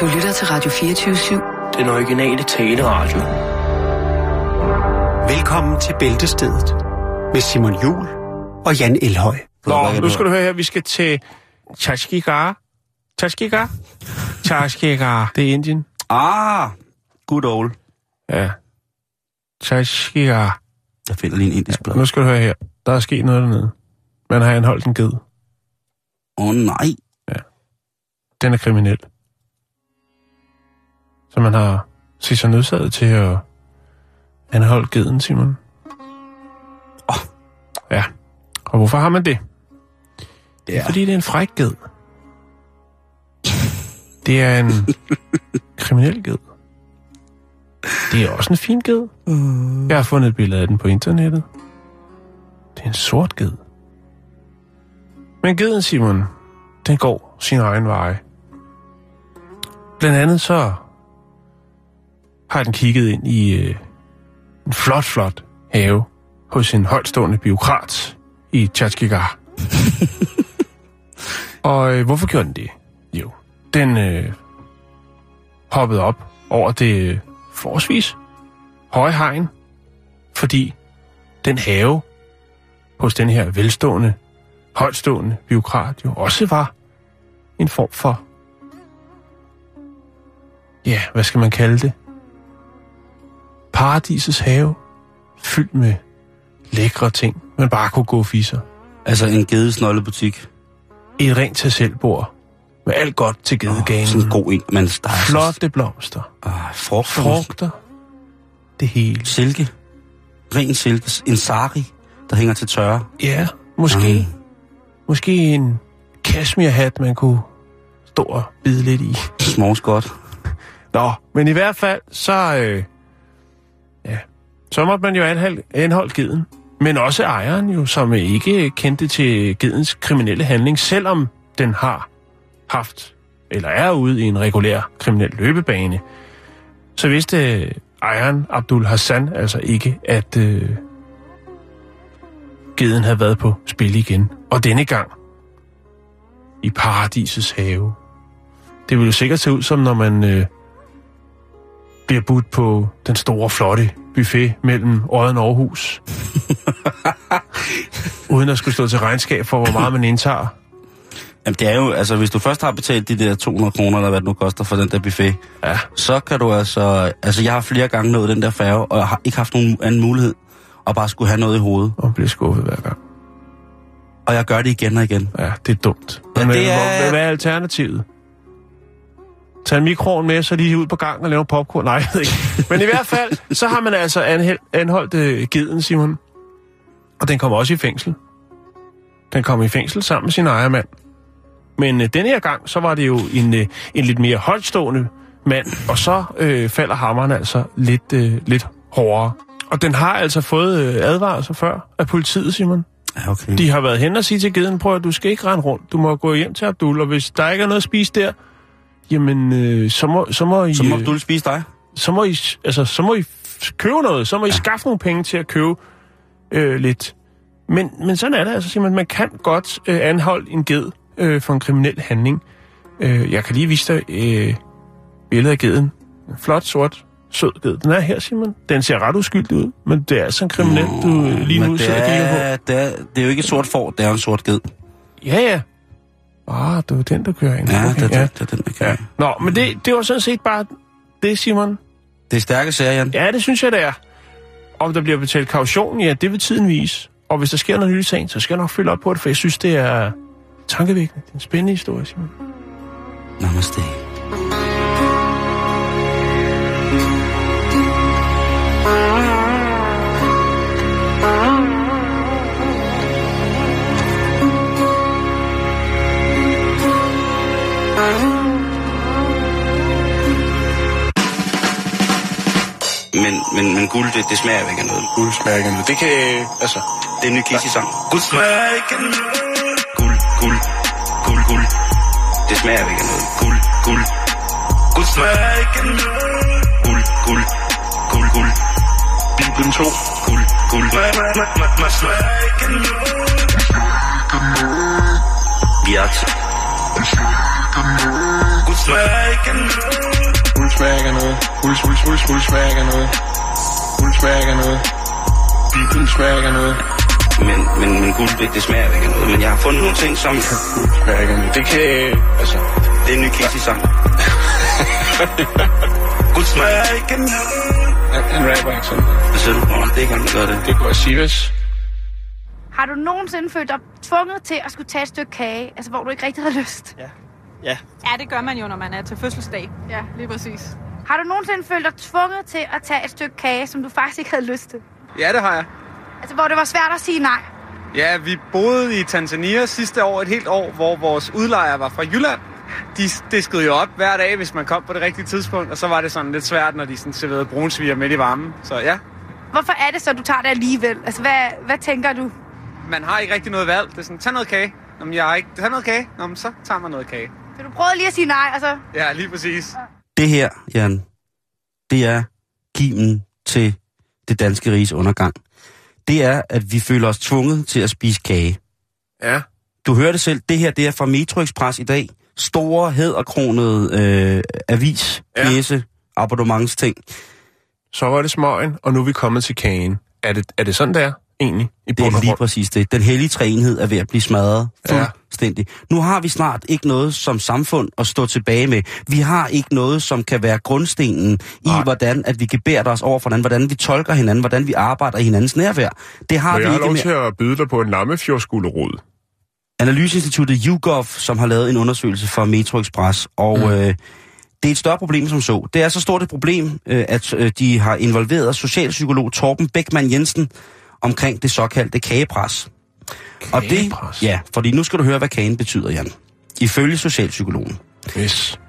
Du lytter til Radio 24-7. Den originale taleradio. Velkommen til Bæltestedet med Simon Jul og Jan Elhøj. Nå, nu skal du høre her, vi skal til Chashkigar. Chashkigar? Chashkigar, det er Indien. Ah, good old. Ja. Chashkigar. Jeg finder lige en indisk blad. Nu skal du høre her. Der er sket noget dernede. Man har anholdt en ged. Åh oh, nej. Den er kriminel. Så man har set sig nødsaget til at anholde geden, Simon. Åh. Ja. Og hvorfor har man det? Det er, fordi det er en fræk ged. Det er en kriminel ged. Det er også en fin ged. Jeg har fundet et billede af den på internettet. Det er en sort ged. Men geden, Simon, den går sin egen vej. Blandt andet så har den kigget ind i øh, en flot, flot have hos en højtstående biokrat i Tjatskigar. Og øh, hvorfor gjorde den det? Jo, den øh, hoppede op over det øh, forholdsvis høje hegn, fordi den have hos den her velstående, højtstående biokrat jo også var en form for, ja, hvad skal man kalde det? Paradisets have, fyldt med lækre ting, man bare kunne gå og fisse. Altså en gedesnollebutik. Et rent tag selv bord, med alt godt til gedeganen. Sådan en god en, men der er så... Flotte blomster, Ah, frugter. frugter, det hele. Silke. Ren silke. En sari, der hænger til tørre. Ja, måske. Mm. Måske en cashmere-hat, man kunne stå og bide lidt i. Smås godt. Nå, men i hvert fald, så, øh, så måtte man jo anholde, geden. Men også ejeren jo, som ikke kendte til gedens kriminelle handling, selvom den har haft, eller er ude i en regulær kriminel løbebane. Så vidste øh, ejeren, Abdul Hassan, altså ikke, at øh, geden havde været på spil igen. Og denne gang i paradisets have. Det ville jo sikkert se ud som, når man øh, bliver budt på den store, flotte buffet mellem Odden og Aarhus. Uden at skulle stå til regnskab for, hvor meget man indtager. Jamen det er jo, altså hvis du først har betalt de der 200 kroner, eller hvad det nu koster for den der buffet, Ja, så kan du altså... Altså jeg har flere gange nået den der færge, og jeg har ikke haft nogen anden mulighed, og bare skulle have noget i hovedet. og bliver skuffet hver gang. Og jeg gør det igen og igen. Ja, det er dumt. Ja, Men det er- hvad, hvad er alternativet? Tag en mikroovn med, så lige ud på gangen og lave popcorn. Nej, jeg ved ikke. Men i hvert fald, så har man altså anheld, anholdt øh, geden, Simon. Og den kommer også i fængsel. Den kom i fængsel sammen med sin ejermand. Men øh, denne her gang, så var det jo en, øh, en lidt mere højtstående mand, og så øh, falder hammeren altså lidt, øh, lidt hårdere. Og den har altså fået øh, advarsler før af politiet, Simon. Okay. De har været hen og sige til geden, prøv at du skal ikke rende rundt. Du må gå hjem til Abdul, og hvis der ikke er noget at spise der, jamen, øh, så, må, så må I... Så må øh, du spise dig. så må I, altså, så må I købe noget. Så må I skaffe nogle penge til at købe øh, lidt. Men, men sådan er det altså simpelthen. Man kan godt øh, anholde en ged øh, for en kriminel handling. Øh, jeg kan lige vise dig øh, billedet af geden. En flot, sort, sød ged. Den er her, Simon. Den ser ret uskyldig ud, men det er altså en kriminel, du øh, lige nu sidder og kigger på. det, er, det er jo ikke et sort får, det er en sort ged. Ja, ja. Ah, det var den, du kører ind. Ja, okay, det, det, det, det, den, der kan. ja. Nå, men det, det var sådan set bare det, Simon. Det er stærke sager, Jan. Ja, det synes jeg, det er. Om der bliver betalt kaution, ja, det vil tiden vise. Og hvis der sker noget nyt i sagen, så skal jeg nok følge op på det, for jeg synes, det er tankevækkende. Det er en spændende historie, Simon. Namaste. Men, men, men guld, det, det smager ikke af noget. Guld smager ikke af noget. Det kan, altså... Det er en ny Kissy-sang. Guld smager ikke af noget. Guld, guld, guld, guld. Det smager ikke af noget. Guld, guld. Guld smager ikke af noget. Guld, guld, guld, guld. Bibelen 2. Guld, guld. Smager ikke af noget. Vi er til. Guld smager ikke af noget. Fuld, fuld, fuld, fuld smager ikke af noget. Fuld smager ikke af noget. Smager ikke af noget. Men, men, men guld, det, det smager ikke af noget. Men jeg har fundet nogle ting, som... Ikke af noget. Det kan... Altså... Det er en ny Casey-sang. guld smager ikke af noget. Han, rapper ikke sådan. Hvad siger du? Nå, det er ikke han, der gør det. Det kunne være Sivas. Har du nogensinde følt dig tvunget til at skulle tage et stykke kage, altså hvor du ikke rigtig havde lyst? Ja. Ja. Ja, det gør man jo, når man er til fødselsdag. Ja, lige præcis. Har du nogensinde følt dig tvunget til at tage et stykke kage, som du faktisk ikke havde lyst til? Ja, det har jeg. Altså hvor det var svært at sige nej? Ja, vi boede i Tanzania sidste år, et helt år, hvor vores udlejer var fra Jylland. De diskede jo op hver dag, hvis man kom på det rigtige tidspunkt, og så var det sådan lidt svært, når de sådan serverede brunsviger midt i varmen. Så ja, Hvorfor er det så, du tager det alligevel? Altså hvad, hvad tænker du? man har ikke rigtig noget valg. Det er sådan, tag noget kage. Nå, men jeg har ikke, tag noget kage. Nå, men så tager man noget kage. Så du prøvede lige at sige nej, og så... Ja, lige præcis. Det her, Jan, det er kimen til det danske riges undergang. Det er, at vi føler os tvunget til at spise kage. Ja. Du hører det selv, det her det er fra Metro Express i dag. Store, hæderkronede øh, avis, Ja. pjæse, abonnementsting. Så var det smøgen, og nu er vi kommet til kagen. Er det, er det sådan, det er egentlig? I Det er lige præcis det. Den hellige træenhed er ved at blive smadret Ja. fuldstændig. Nu har vi snart ikke noget som samfund at stå tilbage med. Vi har ikke noget, som kan være grundstenen i, Nej. hvordan at vi gebærer os over for hinanden, hvordan vi tolker hinanden, hvordan vi arbejder i hinandens nærvær. Det har Må vi jeg ikke lov mere. til at byde dig på en lammefjordsgulerod? Analyseinstituttet YouGov, som har lavet en undersøgelse for Metro Express, og mm. øh, det er et større problem som så. Det er så stort et problem, øh, at øh, de har involveret socialpsykolog Torben Beckmann Jensen omkring det såkaldte kagepres. Og det, Kagepres? ja, fordi nu skal du høre, hvad kagen betyder, Jan. Ifølge socialpsykologen. Yes.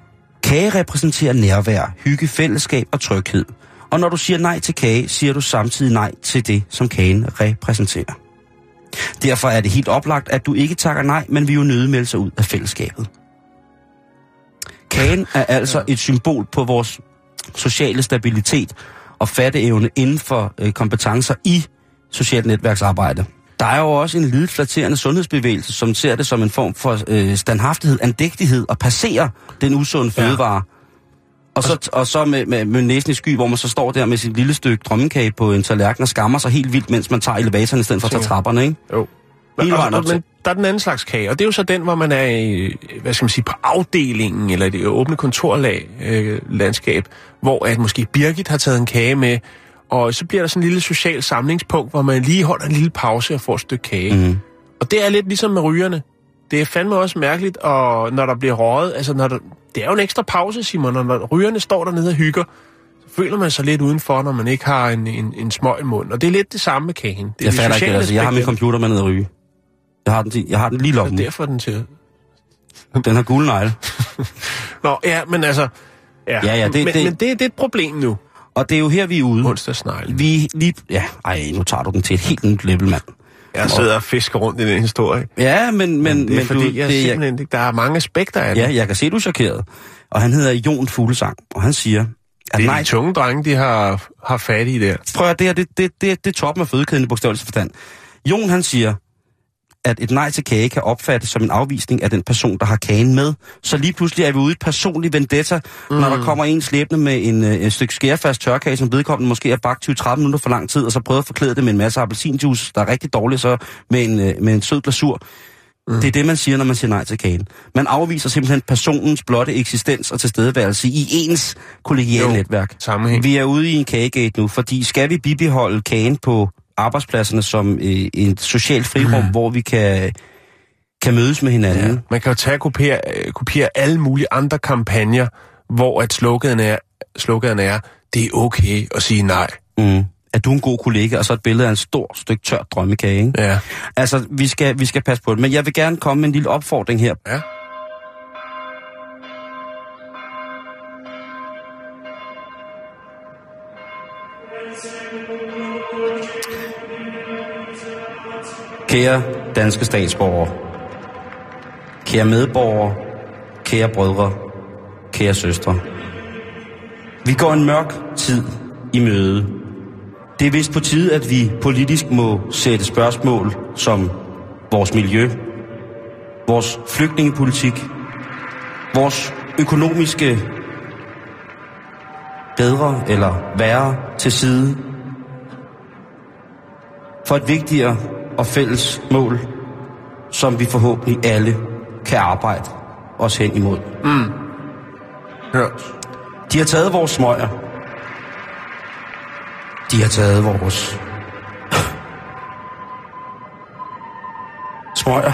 Kage repræsenterer nærvær, hygge, fællesskab og tryghed. Og når du siger nej til kage, siger du samtidig nej til det, som kagen repræsenterer. Derfor er det helt oplagt, at du ikke takker nej, men vil jo nøde melde sig ud af fællesskabet. Kagen er altså et symbol på vores sociale stabilitet og fatteevne inden for øh, kompetencer i socialt netværksarbejde. Der er jo også en lidet flatterende sundhedsbevægelse, som ser det som en form for øh, standhaftighed, andægtighed og passerer den usunde Ja. fødevare. Og så, og så med, med, med næsen i sky, hvor man så står der med sit lille stykke drømmekage på en tallerken og skammer sig helt vildt, mens man tager elevatoren i stedet for at tage trapperne, ikke? Jo. Hele Men, vejen op der er den anden slags kage, og det er jo så den, hvor man er hvad skal man sige, på afdelingen, eller det åbne kontorlag, øh, landskab, hvor at måske Birgit har taget en kage med, og så bliver der sådan en lille social samlingspunkt, hvor man lige holder en lille pause og får et stykke kage. Mhm. Og det er lidt ligesom med rygerne. Det er fandme også mærkeligt, og når der bliver røget, altså når der, det er jo en ekstra pause, Simon, og når rygerne står dernede og hygger, så føler man sig lidt udenfor, når man ikke har en, en, en smøg i munden. Og det er lidt det samme med kagen. Det er Jeg fatter ikke, altså. Jeg har min computer med ned at ryge. Jeg har den, jeg har den lige i Det lommen. er derfor, den til. Den har gule negle. Nå, ja, men altså... Ja, Ja, ja, det- men, det- men det, det er et problem nu. Og det er jo her, vi er ude. Onsdagsneglen. Vi lige... Ja, ej, nu tager du den til et helt nyt level, mand. Jeg sidder og fisker rundt i den historie. Ja, men... men, det er men fordi, du, jeg det, simpelthen, der er mange aspekter af det. Ja, jeg kan se, du er chokeret. Og han hedder Jon Fuglesang, og han siger... At det er nej, de tunge drenge, de har, har fat i der. prøv at det her, det, det, det, det er toppen af fødekæden i bogstavelse forstand. Jon, han siger, at et nej til kage kan opfattes som en afvisning af den person, der har kagen med. Så lige pludselig er vi ude i et personligt vendetta, mm. når der kommer en slæbende med en, øh, et stykke skærfast tørkage, som vedkommende måske har bagt 20-30 minutter for lang tid, og så prøver at forklæde det med en masse appelsinjuice, der er rigtig dårligt, så med en, øh, med en sød glasur. Mm. Det er det, man siger, når man siger nej til kagen. Man afviser simpelthen personens blotte eksistens og tilstedeværelse i ens kollegiale netværk. Sammenhæng. Vi er ude i en kagegate nu, fordi skal vi bibeholde kagen på arbejdspladserne som øh, et socialt frirum, mm. hvor vi kan, kan mødes med hinanden. Ja. Man kan jo tage og kopiere, øh, kopiere alle mulige andre kampagner, hvor at sloganen er, sloganen er, det er okay at sige nej. Mm. Er du en god kollega? Og så et billede af en stor stykke tør drømmekage, ikke? Ja. Altså, vi skal, vi skal passe på det. Men jeg vil gerne komme med en lille opfordring her. Ja. Kære danske statsborgere, kære medborgere, kære brødre, kære søstre. Vi går en mørk tid i møde. Det er vist på tide, at vi politisk må sætte spørgsmål som vores miljø, vores flygtningepolitik, vores økonomiske bedre eller værre til side for et vigtigere og fælles mål, som vi forhåbentlig alle kan arbejde os hen imod. Hørt. De har taget vores smøger. De har taget vores smøger.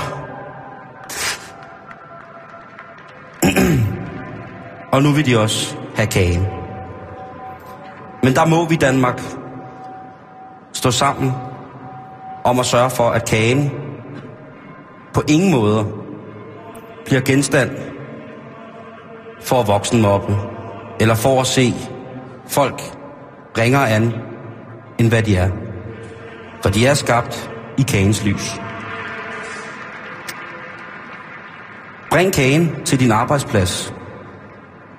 Og nu vil de også have kagen. Men der må vi Danmark stå sammen om at sørge for, at kagen på ingen måde bliver genstand for at voksenmobbe, eller for at se folk ringere an, end hvad de er. For de er skabt i kagens lys. Bring kagen til din arbejdsplads.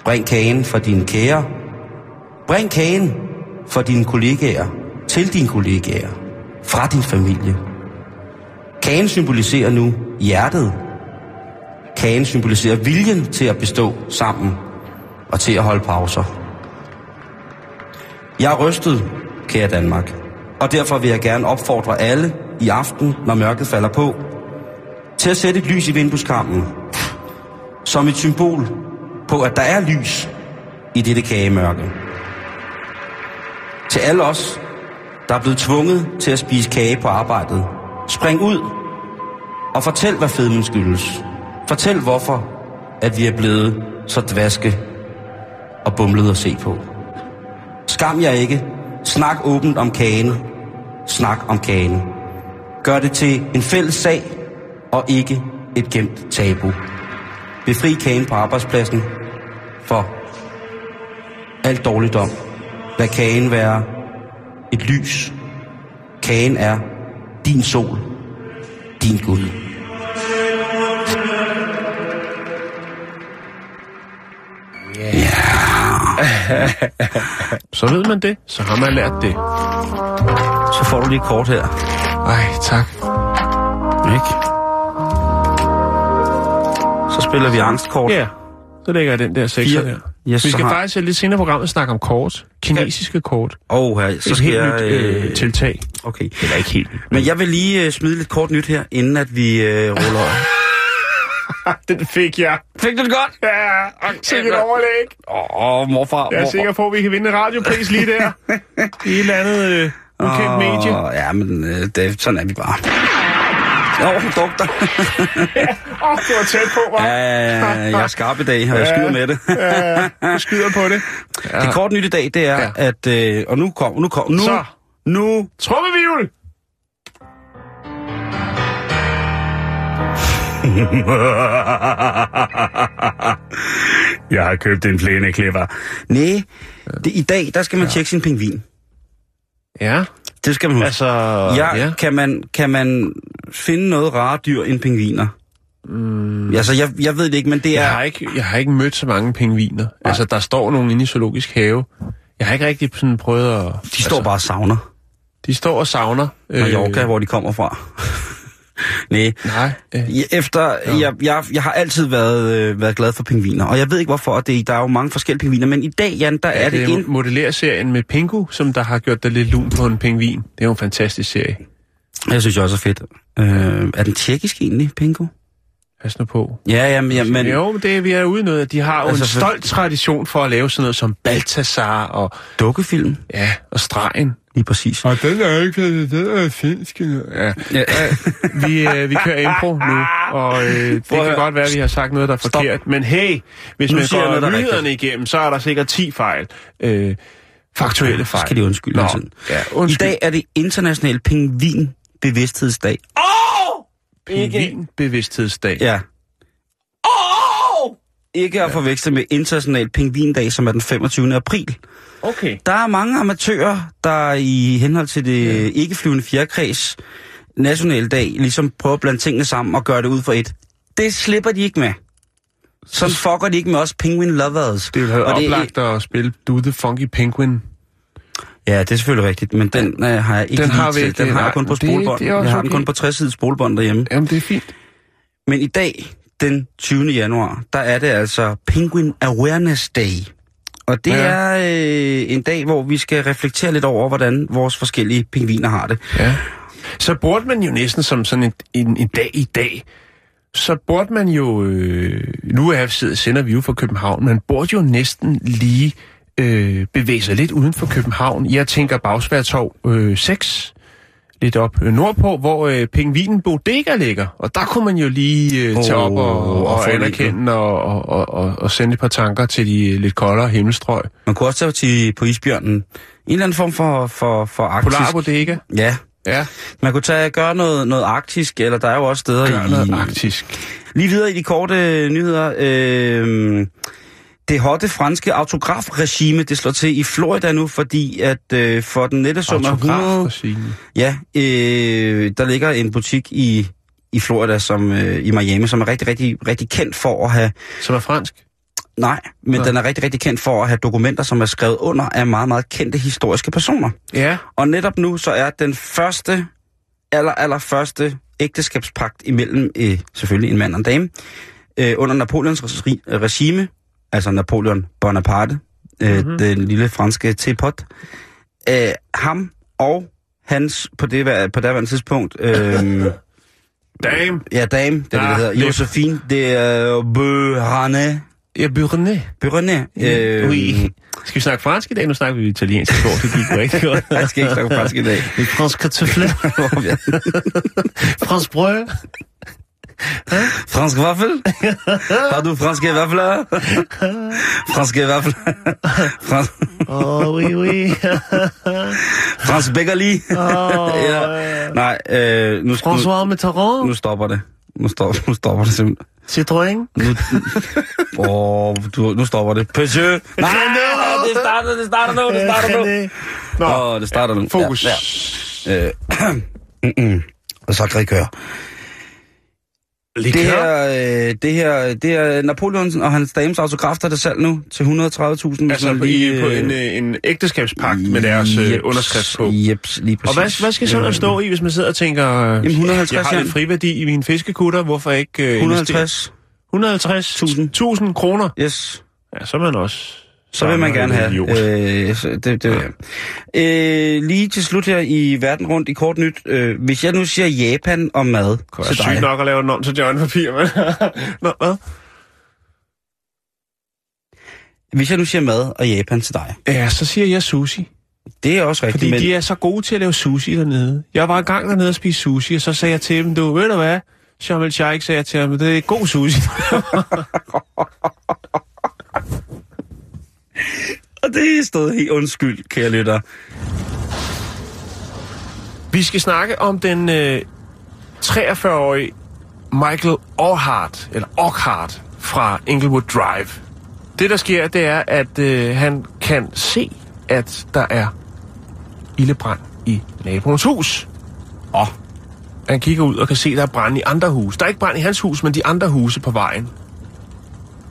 Bring kagen for dine kære. Bring kagen for dine kollegaer, til dine kollegaer, fra din familie. Kagen symboliserer nu hjertet. Kagen symboliserer viljen til at bestå sammen og til at holde pauser. Jeg er rystet, kære Danmark, og derfor vil jeg gerne opfordre alle i aften, når mørket falder på, til at sætte et lys i vindueskampen, som et symbol på, at der er lys i dette kagemørke. Til alle os, der er blevet tvunget til at spise kage på arbejdet, spring ud og fortæl, hvad fedmen skyldes. Fortæl, hvorfor at vi er blevet så dvaske og bumlede at se på. Skam jer ikke. Snak åbent om kagen. Snak om kagen. Gør det til en fælles sag og ikke et gemt tabu. Befri kagen på arbejdspladsen for alt dårligdom. Lad kagen være et lys. Kagen er din sol, din guld. Så ved man det. Så har man lært det. Så får du lige et kort her. Ej, tak. Ikke? Så spiller vi angstkort. Ja, så lægger jeg den der sekser der. Yes, Vi så skal har- faktisk lidt senere i programmet snakke om kort. Kinesiske kort. Og her, så Et skal helt jeg... nyt øh, tiltag. Okay. Eller ikke helt. Men jeg vil lige øh, smide lidt kort nyt her, inden at vi øh, ruller. Den fik jeg. Fik du det godt? Ja, og sikkert overlæg. Åh, oh, morfar. Jeg er sikker på, at vi kan vinde radiopris lige der. I et eller andet øh, ukendt Åh, medie. Ja, men øh, det, sådan er vi bare. Jo, hun dugter. Åh, oh, du var tæt på, hva'? Ja, jeg er skarp i dag, og jeg skyder med det. Ja, du skyder på det. Det kort nyt i dag, det er, Ja. at... Øh, og nu kom, nu kom, nu, Så. nu Trummevivl! Jeg har købt en plæneklipper. Nej, det, i dag, der skal man tjekke sin pingvin. Ja, Det skal man huske. altså... ja, ja. Kan, man, kan man finde noget rare dyr end pingviner? Mm. Altså, jeg, jeg ved det ikke, men det Jeg er... har, ikke, jeg har ikke mødt så mange pingviner. Altså, der står nogen inde i zoologisk have. Jeg har ikke rigtig sådan prøvet at... De står bare og savner. De står og savner. øh, Mallorca, hvor de kommer fra. Nej. Nej. Øh, Ja, Efter, jeg, jeg, jeg har altid været, øh, været glad for pingviner, og jeg ved ikke hvorfor, det, der er jo mange forskellige pingviner, men i dag, Jan, der er, er det, det en... modellerserien med Pingu, som der har gjort dig lidt lun på en pingvin. Det er jo en fantastisk serie. Jeg synes jeg også er fedt. Øh, er den tjekkisk egentlig, Pingo? Pas nu på. Ja, jamen, ja, men... Jo, men det er, vi er ude noget. De har jo Altså, en for- stolt tradition for at lave sådan noget som Balthasar og, Dukkefilm, ja, og Stregen. Lige præcis. Og den er ikke, den er finsk. Ja. Ja. Vi, øh, vi kører impro nu, og øh, det Prøv kan godt være, at vi har sagt noget, der er Stop. forkert. Men hey, hvis Nu man noget, går er nyhederne igennem, så er der sikkert 10 fejl. Øh, faktuelle fejl. skal de undskylde Nå, tiden. ja, I undskyld. dag er det international pingvinbevidsthedsdag. Pingvinbevidsthedsdag. Ja. Oh! Ikke at forveksle med international pingvindag, som er den 25. april. Okay. Der er mange amatører, der i henhold til det ja. ikke-flyvende fjerkreds nationaldag ligesom prøver at blande tingene sammen og gøre det ud for et. Det slipper de ikke med. Sådan fucker de ikke med os penguin lovers. Det ville have Og det er- oplagt at spille Do the Funky Penguin. Ja, det er selvfølgelig rigtigt, men den øh, har jeg ikke Den har vi ikke, Den har jeg kun på det- spolebånd. det er også jeg har den kun på 60 sides spolebånd derhjemme. Jamen, det er fint. Men i dag, den 20. januar, der er det altså Penguin Awareness Day. Og det Ja. er øh, en dag, hvor vi skal reflektere lidt over, hvordan vores forskellige pingviner har det. Ja. Så burde man jo næsten som sådan en, en, en dag i dag, så burde man jo, øh, nu er jeg sender vi jo fra København, man burde jo næsten lige øh, bevæge sig lidt uden for København. Jeg tænker Bagsværtorv øh, 6, lidt op nordpå, hvor øh, Pingvinen Bodega ligger. Og der kunne man jo lige øh, tage op og, og, og anerkende og, og, og, og, sende et par tanker til de øh, lidt koldere himmelstrøg. Man kunne også tage til, på isbjørnen. En eller anden form for, for, for arktisk... Polar Bodega. Ja. Ja, Man kunne tage, gøre noget, noget arktisk, eller der er jo også steder gør i... noget arktisk. Lige videre i de korte nyheder. Øh, det hotte franske autografregime, det slår til i Florida nu, fordi at øh, for den nette sum af 100... Autografregime. Ja, øh, der ligger en butik i, i Florida, som øh, i Miami, som er rigtig, rigtig, rigtig kendt for at have... Som er fransk. Nej, men Nå. den er rigtig, rigtig kendt for at have dokumenter, som er skrevet under af meget, meget kendte historiske personer. Ja. Og netop nu så er den første, aller, aller første ægteskabspagt imellem øh, selvfølgelig en mand og en dame, øh, under Napoleons regi- regime, altså Napoleon Bonaparte, øh, Mhm. mm-hmm. den lille franske tepot, øh, ham og hans, på det, på det daværende tidspunkt, øh, Dame. ja, dame, det er det, Ah, det hedder, det- Josephine de øh, Beauharnais, Ja, Burne. Beauharnais, Øh, oui. Skal vi snakke fransk i dag? Nu snakker vi italiensk i går, det gik rigtig godt. jeg skal ikke snakke fransk i dag. fransk kartofle. fransk brød. Fransk vaffel? Har du franske vafler? franske vafler? Frans, oh, oui, oui. fransk beggerli? Åh, ja. Nej, øh, nu, François Mitterrand. nu stopper det. Nu, stop, nu stopper det simpelthen. Citroën. Nu, åh, du, nu stopper det. Peugeot. Nej, det starter, det starter nu, det starter nu. Nå, Åh, det starter nu. fokus. Ja, ja. Øh, mm-mm. Og så Grikør. Det her, øh, det her, det er Napoleon og hans dames autograf, der er salg nu til 130.000. hvis Altså på, i, på en, øh, en ægteskabspagt med deres øh, underskrift på. Jeps, lige Og præcis. hvad, hvad skal sådan noget stå i, hvis man sidder og tænker, øh, Jamen, 150 jeg har lidt friværdi i min fiskekutter, hvorfor ikke øh, investere? 150. 150 Tusind. 1000 kroner. Yes. Ja, så er man også... Så vil man gerne have. Øh, det, det, ja. øh, lige til slut her i Verden Rundt i kort nyt. Øh, hvis jeg nu siger Japan og mad er til sygt dig. nok at lave et om til John Papir, men... Nå, hvad? Hvis jeg nu siger mad og Japan til dig. Ja, så siger jeg sushi. Det er også rigtigt. Fordi men, de er så gode til at lave sushi dernede. Jeg var engang dernede og spise sushi, og så sagde jeg til dem, du ved du hvad? Shamil Sheikh sagde jeg til ham, det er god sushi. Og det er stået helt undskyld, kære lytter. Vi skal snakke om den øh, 43-årige Michael Orhart, eller Orhart fra Inglewood Drive. Det, der sker, det er, at øh, han kan se, at der er ildebrand i naboens hus. Og Han kigger ud og kan se, at der er brand i andre huse. Der er ikke brand i hans hus, men de andre huse på vejen.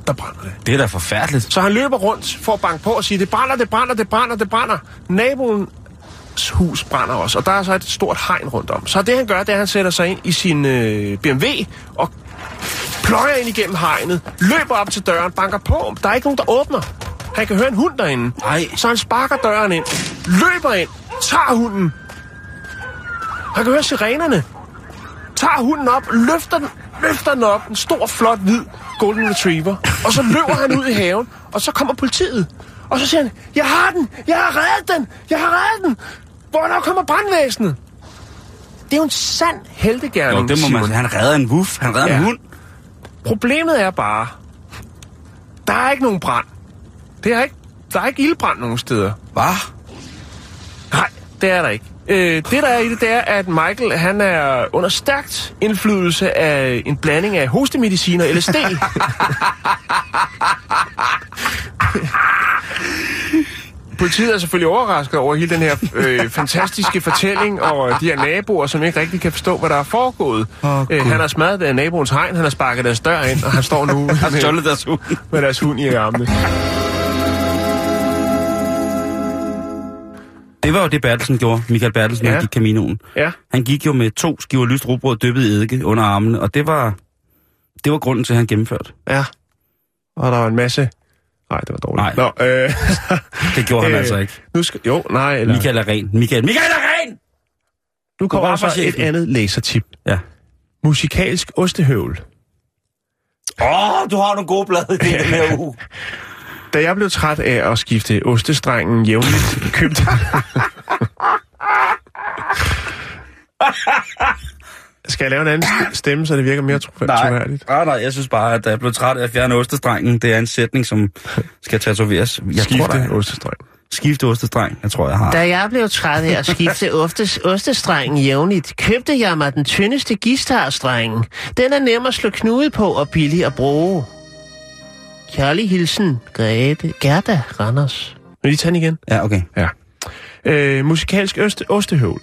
Der brænder det. det er da forfærdeligt. Så han løber rundt for at banke på og sige, det brænder, det brænder, det brænder, det brænder. Naboens hus brænder også, og der er så et stort hegn rundt om. Så det han gør, det er, at han sætter sig ind i sin øh, BMW og pløjer ind igennem hegnet, løber op til døren, banker på. Der er ikke nogen, der åbner. Han kan høre en hund derinde. Nej. Så han sparker døren ind, løber ind, tager hunden. Han kan høre sirenerne. Tager hunden op, løfter den, løfter den op. En stor, flot, hvid golden retriever. Og så løber han ud i haven, og så kommer politiet. Og så siger han, jeg har den, jeg har reddet den, jeg har reddet den. Hvornår kommer brandvæsenet? Det er jo en sand heltegærning, Jo, det må man. Han redder en wuff. Han redder Ja. en hund. Problemet er bare, der er ikke nogen brand. Det er ikke, der er ikke ildbrand nogen steder. Hvad? Nej, det er der ikke. Øh, det, der er i det, det er, at Michael han er under stærkt indflydelse af en blanding af hostemedicin og LSD. Politiet er selvfølgelig overrasket over hele den her øh, fantastiske fortælling og de her naboer, som ikke rigtig kan forstå, hvad der er foregået. Åh, øh, Gud. han har smadret øh, naboens hegn, han har sparket deres dør ind, og han står nu med, med deres hund i armene. Det var jo det, Bertelsen gjorde. Michael Bertelsen, ja. Han gik Caminoen. Ja. Han gik jo med to skiver lyst rugbrød dyppet i eddike under armene, og det var, det var grunden til, at han gennemførte. Ja. Og der var en masse Nej, det var dårligt. Nej. Nå, øh, Det gjorde han øh, altså ikke. Nu skal, jo, nej, eller... Michael er ren. Michael, Michael er ren! nu kommer så et chefen? andet læsertip. Ja. Musikalsk ostehøvl. Åh, oh, du har nogle gode blade i den her uge. Da jeg blev træt af at skifte ostestrengen jævnligt, købte... Skal jeg lave en anden st- stemme, så det virker mere tro- troværdigt? nej, nej, jeg synes bare, at da jeg blev træt af at fjerne ostestrengen, det er en sætning, som skal tatoveres. Jeg tror, Skifte der, ostestreng. skifte ostestreng, jeg tror, jeg har. Da jeg blev træt af at skifte ostes, ostestrengen jævnligt, købte jeg mig den tyndeste guitarstreng. Den er nem at slå knude på og billig at bruge. Kærlig hilsen, Grete, Gerda Randers. Vil I tage den igen? Ja, okay. Øh, musikalsk oste, ostehøvl.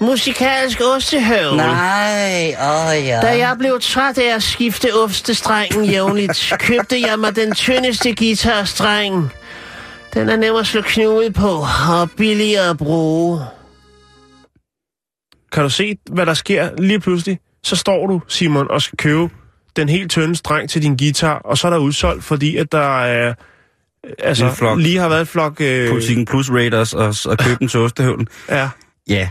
Musikalsk ostehøvl. Nej, åh ja. Da jeg blev træt af at skifte ostestrengen jævnligt, købte jeg mig den tyndeste guitarstreng. Den er nem at slå knude på og billigere at bruge. Kan du se, hvad der sker lige pludselig? Så står du, Simon, og skal købe den helt tynde streng til din guitar, og så er der udsolgt, fordi at der er... Altså, En flok. lige har været et flok... Øh, Politikken plus Raiders og, og købe den til ostehøvlen. ja. Ja.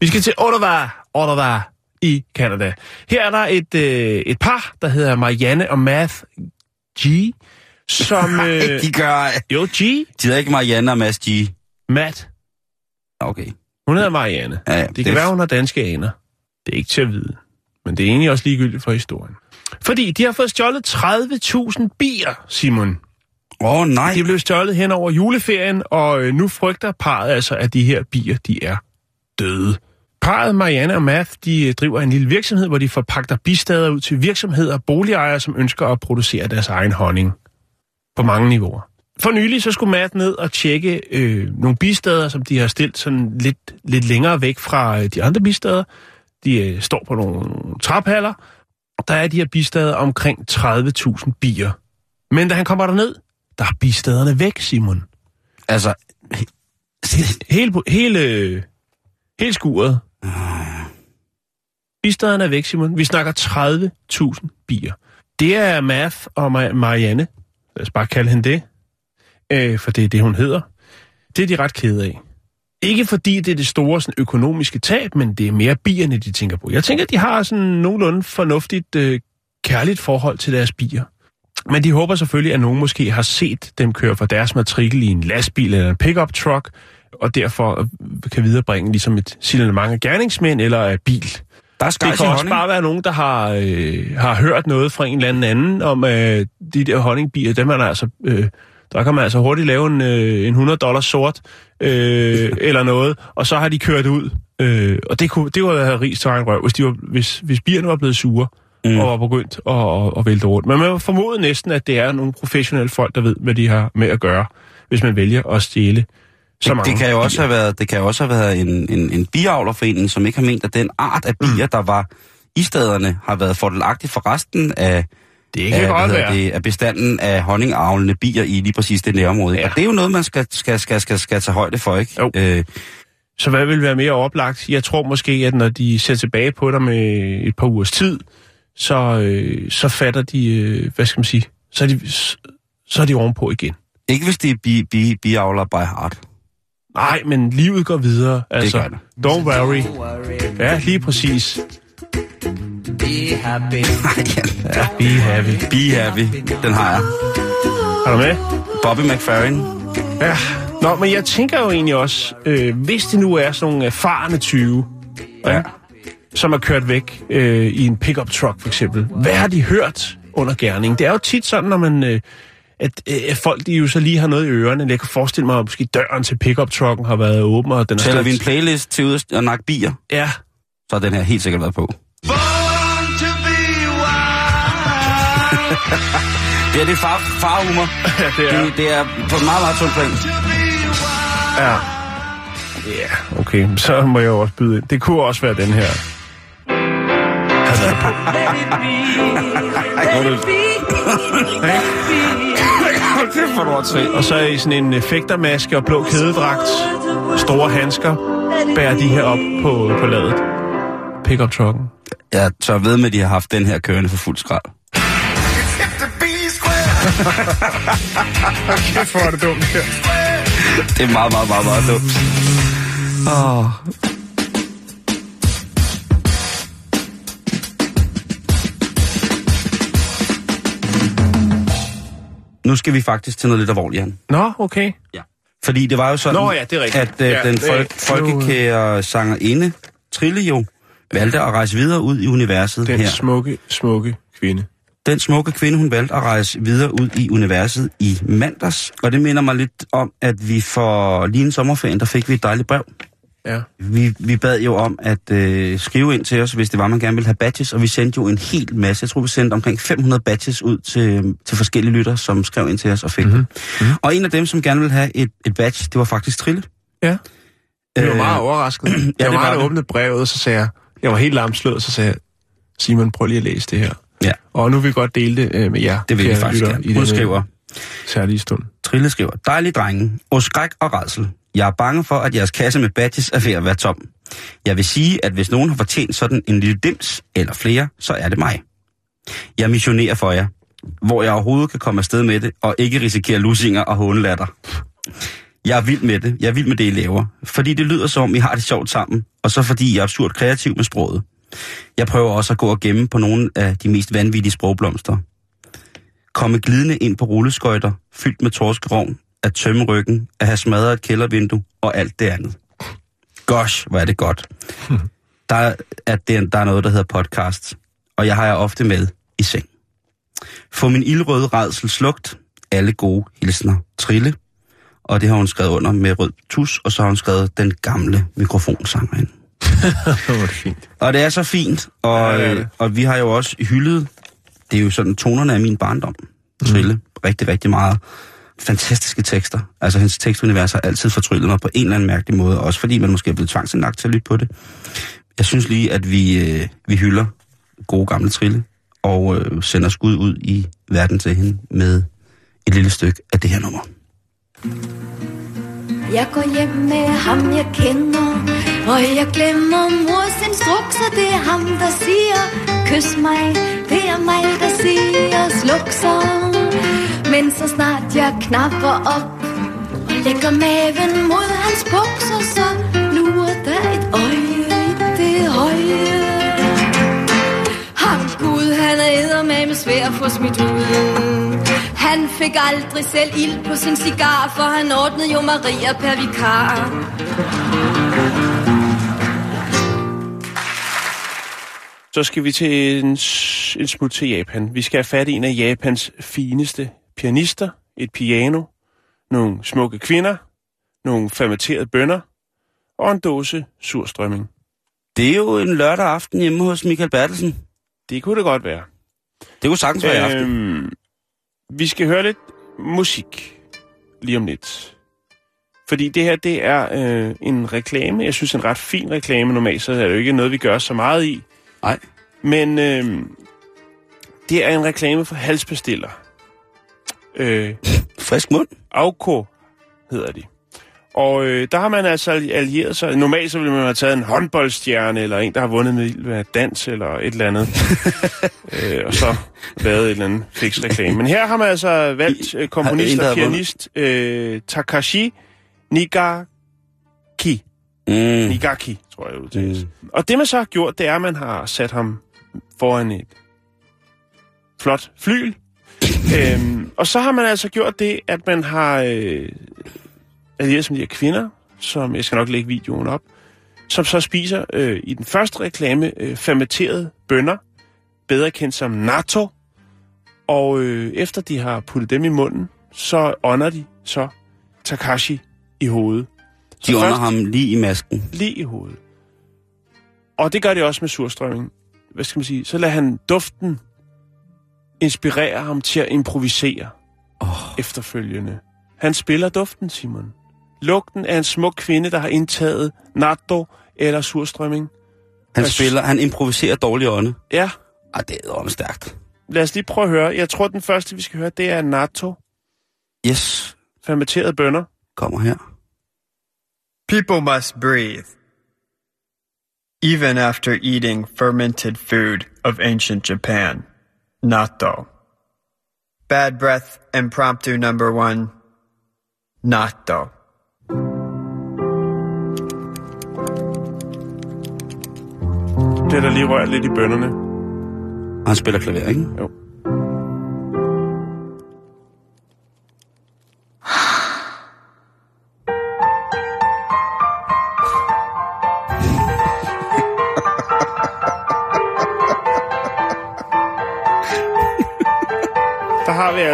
Vi skal til Ottawa, Ottawa i Canada. Her er der et, øh, et par, der hedder Marianne og Math G, som... Øh, De gør... jo, G. De hedder ikke Marianne og Mads G. Matt. Okay. Hun hedder Marianne. Ja, ja, Det, det kan være, hun har danske aner. Det er ikke til at vide. Men det er egentlig også ligegyldigt for historien. Fordi de har fået stjålet 30.000 bier, Simon. Åh, oh, nej. De blev stjålet hen over juleferien, og øh, nu frygter parret altså, at de her bier, de er døde. Parret Marianne og Math, de øh, driver en lille virksomhed, hvor de forpagter bistader ud til virksomheder og boligejere, som ønsker at producere deres egen honning. På mange niveauer. For nylig så skulle Matt ned og tjekke øh, nogle bistader, som de har stillet sådan lidt, lidt længere væk fra øh, de andre bistader. De øh, står på nogle traphaller, der er de her bistader omkring 30.000 bier. Men da han kommer derned, der er bistaderne væk, Simon. Altså, Hele, hele, hele skuret. Bistaderne er væk, Simon. Vi snakker 30.000 bier. Det er Math og Ma- Marianne. Lad os bare kalde hende det. Øh, for det er det, hun hedder. Det er de ret kede af. Ikke fordi det er det store sådan, økonomiske tab, men det er mere bierne, de tænker på. Jeg tænker, de har sådan nogenlunde fornuftigt, øh, kærligt forhold til deres bier. Men de håber selvfølgelig, at nogen måske har set dem køre fra deres matrikel i en lastbil eller en pickup truck, og derfor øh, kan viderebringe ligesom et signalement af gerningsmænd eller af bil. der er Det kan også honning. bare være nogen, der har, øh, har hørt noget fra en eller anden anden om øh, de der honningbier. Dem er der altså... Øh, der kan man altså hurtigt lave en, øh, en 100 dollars sort øh, eller noget, og så har de kørt ud. Øh, og det kunne det var have ris til røv, hvis, de var, hvis, hvis bierne var blevet sure Mm. mm. og var begyndt at, at, at vælte rundt. Men man må formode næsten, at det er nogle professionelle folk, der ved, hvad de har med at gøre, hvis man vælger at stjæle så Det, mange det kan jo også bier. have været, det kan jo også have været en, en, en biavlerforening, som ikke har ment, at den art af bier, der var i stederne, har været fordelagtig for resten af, Det kan af, godt være. det, af bestanden af honningavlende bier i lige præcis det nærområde. Ja. Og det er jo noget, man skal, skal, skal, skal, skal tage højde for, ikke? Jo. Øh, Så hvad vil være mere oplagt? Jeg tror måske, at når de ser tilbage på dig med et par ugers tid, så, øh, så fatter de, øh, hvad skal man sige, så er de, så, er de ovenpå igen. ikke hvis det er bi, bi, biavler by heart. Nej, men livet går videre. Altså, gør det. don't worry. Ja, lige præcis. Be happy. Ja, be happy. Be happy, den har jeg. Er du med? Bobby McFerrin. Ja. Nå, men jeg tænker jo egentlig også, øh, hvis det nu er sådan nogle erfarne 20, ja. som er kørt væk øh, i en pickup truck for eksempel, hvad har de hørt under gerningen? Det er jo tit sådan, når man... Øh, at, øh, folk de jo så lige har noget i ørerne. Jeg kan forestille mig, at måske døren til pickup trucken har været åben, og den er Tæller vi en playlist til ud at nakke bier, Ja, så har den her helt sikkert været på. Det er det far, farhumor. ja, det er. Det, det er på en meget, meget tynd plan. Ja. Ja, okay. Så må jeg også byde ind. Det kunne også være den her. Han er på. Og så i sådan en effektermaske og blå kædedragt, store handsker, bærer de her op på, på ladet. Pick-up trucken. Jeg tør ved med, at de har haft den her kørende for fuld skrald. Kæft, hvor er det dumt her. Det er meget, meget, meget, meget dumt. Åh. Nu skal vi faktisk til noget lidt alvorligt, Jan. Nå, okay. Fordi det var jo sådan, Nå ja, det er rigtigt. at øh, Ja, den folk, folkekære sangerinde, Trille jo, valgte at rejse videre ud i universet Den her. smukke, smukke kvinde. Den smukke kvinde, hun valgte at rejse videre ud i universet i mandags, og det minder mig lidt om, at vi for lige en sommerferien, der fik vi et dejligt brev. Ja. Vi, vi bad jo om at øh, skrive ind til os, hvis det var, man gerne ville have badges, og vi sendte jo en hel masse. Jeg tror, vi sendte omkring 500 badges ud til, til forskellige lytter, som skrev ind til os og fik mm-hmm. Mhm. Og en af dem, som gerne ville have et, et badge, det var faktisk Trille. Ja. Jeg var Øh, meget overrasket. Jeg det var var meget det. åbnet brevet, og så sagde jeg, jeg var helt lamslået, så sagde jeg, Simon, prøv lige at læse det her. Ja. Og nu vil vi godt dele det øh, med jer. Det vil vi kære faktisk gerne. I Hun skriver, Særlige stund. Trille skriver, dejlig drenge, og skræk og redsel. Jeg er bange for, at jeres kasse med badges er ved at være tom. Jeg vil sige, at hvis nogen har fortjent sådan en lille dims, eller flere, så er det mig. Jeg missionerer for jer, hvor jeg overhovedet kan komme afsted med det, og ikke risikere lusinger og hånelatter. Jeg er vild med det. Jeg er vild med det, I laver. Fordi det lyder som om, I har det sjovt sammen, og så fordi I er absurd kreativ med sproget. Jeg prøver også at gå og gemme på nogle af de mest vanvittige sprogblomster. Komme glidende ind på rulleskøjter, fyldt med torskerovn, at tømme ryggen, at have smadret et kældervindue og alt det andet. Gosh, hvor er det godt. Der er, at det, der er noget, der hedder podcast, og jeg har jeg ofte med i seng. Få min ildrøde redsel slugt, alle gode hilsner trille, og det har hun skrevet under med rød tus, og så har hun skrevet den gamle mikrofonsanger ind. Det var det fint. Og det er så fint, og, Ja, det. øh, og vi har jo også hyldet, det er jo sådan tonerne af min barndom, Trille, mm. rigtig, rigtig meget. Fantastiske tekster. Altså hendes tekstunivers har altid fortryllet mig på en eller anden mærkelig måde, også fordi man måske er blevet tvangsindlagt til at lytte på det. Jeg synes lige, at vi, øh, vi hylder gode gamle Trille, og øh, sender skud ud i verden til hende med et lille stykke af det her nummer. Jeg går hjem med ham, jeg kender og jeg glemmer mors instrukser Det er ham, der siger Kys mig, det er mig, der siger Sluk så Men så snart jeg knapper op Og lægger maven mod hans bukser Så lurer der et øje i det høje ham Gud, han er eddermame svær at få smidt ud. Han fik aldrig selv ild på sin cigar, for han ordnede jo Maria per vikar. Så skal vi til en, en smut til Japan. Vi skal have fat i en af Japans fineste pianister, et piano, nogle smukke kvinder, nogle fermenterede bønner og en dåse surstrømming. Det er jo en lørdag aften hjemme hos Michael Bertelsen. Det kunne det godt være. Det kunne sagtens være i aften. Øhm, vi skal høre lidt musik lige om lidt. Fordi det her, det er øh, en reklame. Jeg synes, en ret fin reklame. Normalt så er det jo ikke noget, vi gør så meget i. Nej. Men øh, det er en reklame for halspastiller. Øh, Frisk mund. Auko hedder de. Og øh, der har man altså allieret sig. Normalt så ville man have taget en håndboldstjerne, eller en, der har vundet med dans, eller et eller andet. øh, og så lavet et eller andet fix reklame. Men her har man altså valgt øh, komponist og pianist øh, Takashi Nigaki. Mm. Nigaki, tror jeg udtales. Mm. Og det man så har gjort, det er, at man har sat ham foran et flot flyl. øhm, og så har man altså gjort det, at man har øh, allieret som de her kvinder, som jeg skal nok lægge videoen op, som så spiser øh, i den første reklame øh, fermenterede bønner, bedre kendt som natto. Og øh, efter de har puttet dem i munden, så ånder de så Takashi i hovedet. Så De under først- ham lige i masken. lige i hovedet. Og det gør det også med surstrømming. Hvad skal man sige? Så lader han duften inspirere ham til at improvisere oh. efterfølgende. Han spiller duften, Simon. Lugten af en smuk kvinde, der har indtaget natto eller surstrømming. Han spiller, han improviserer dårlig ånde. Ja, Ah, det er om stærkt. lad os lige prøve at høre. Jeg tror, den første, vi skal høre, det er natto, Yes, fermenterede bønner. kommer her. People must breathe. even after eating fermented food of ancient Japan. Natto. Bad breath impromptu number one. Natto. Det er der lige rørt lidt i bønderne. Han spiller klaver, ikke? Jo.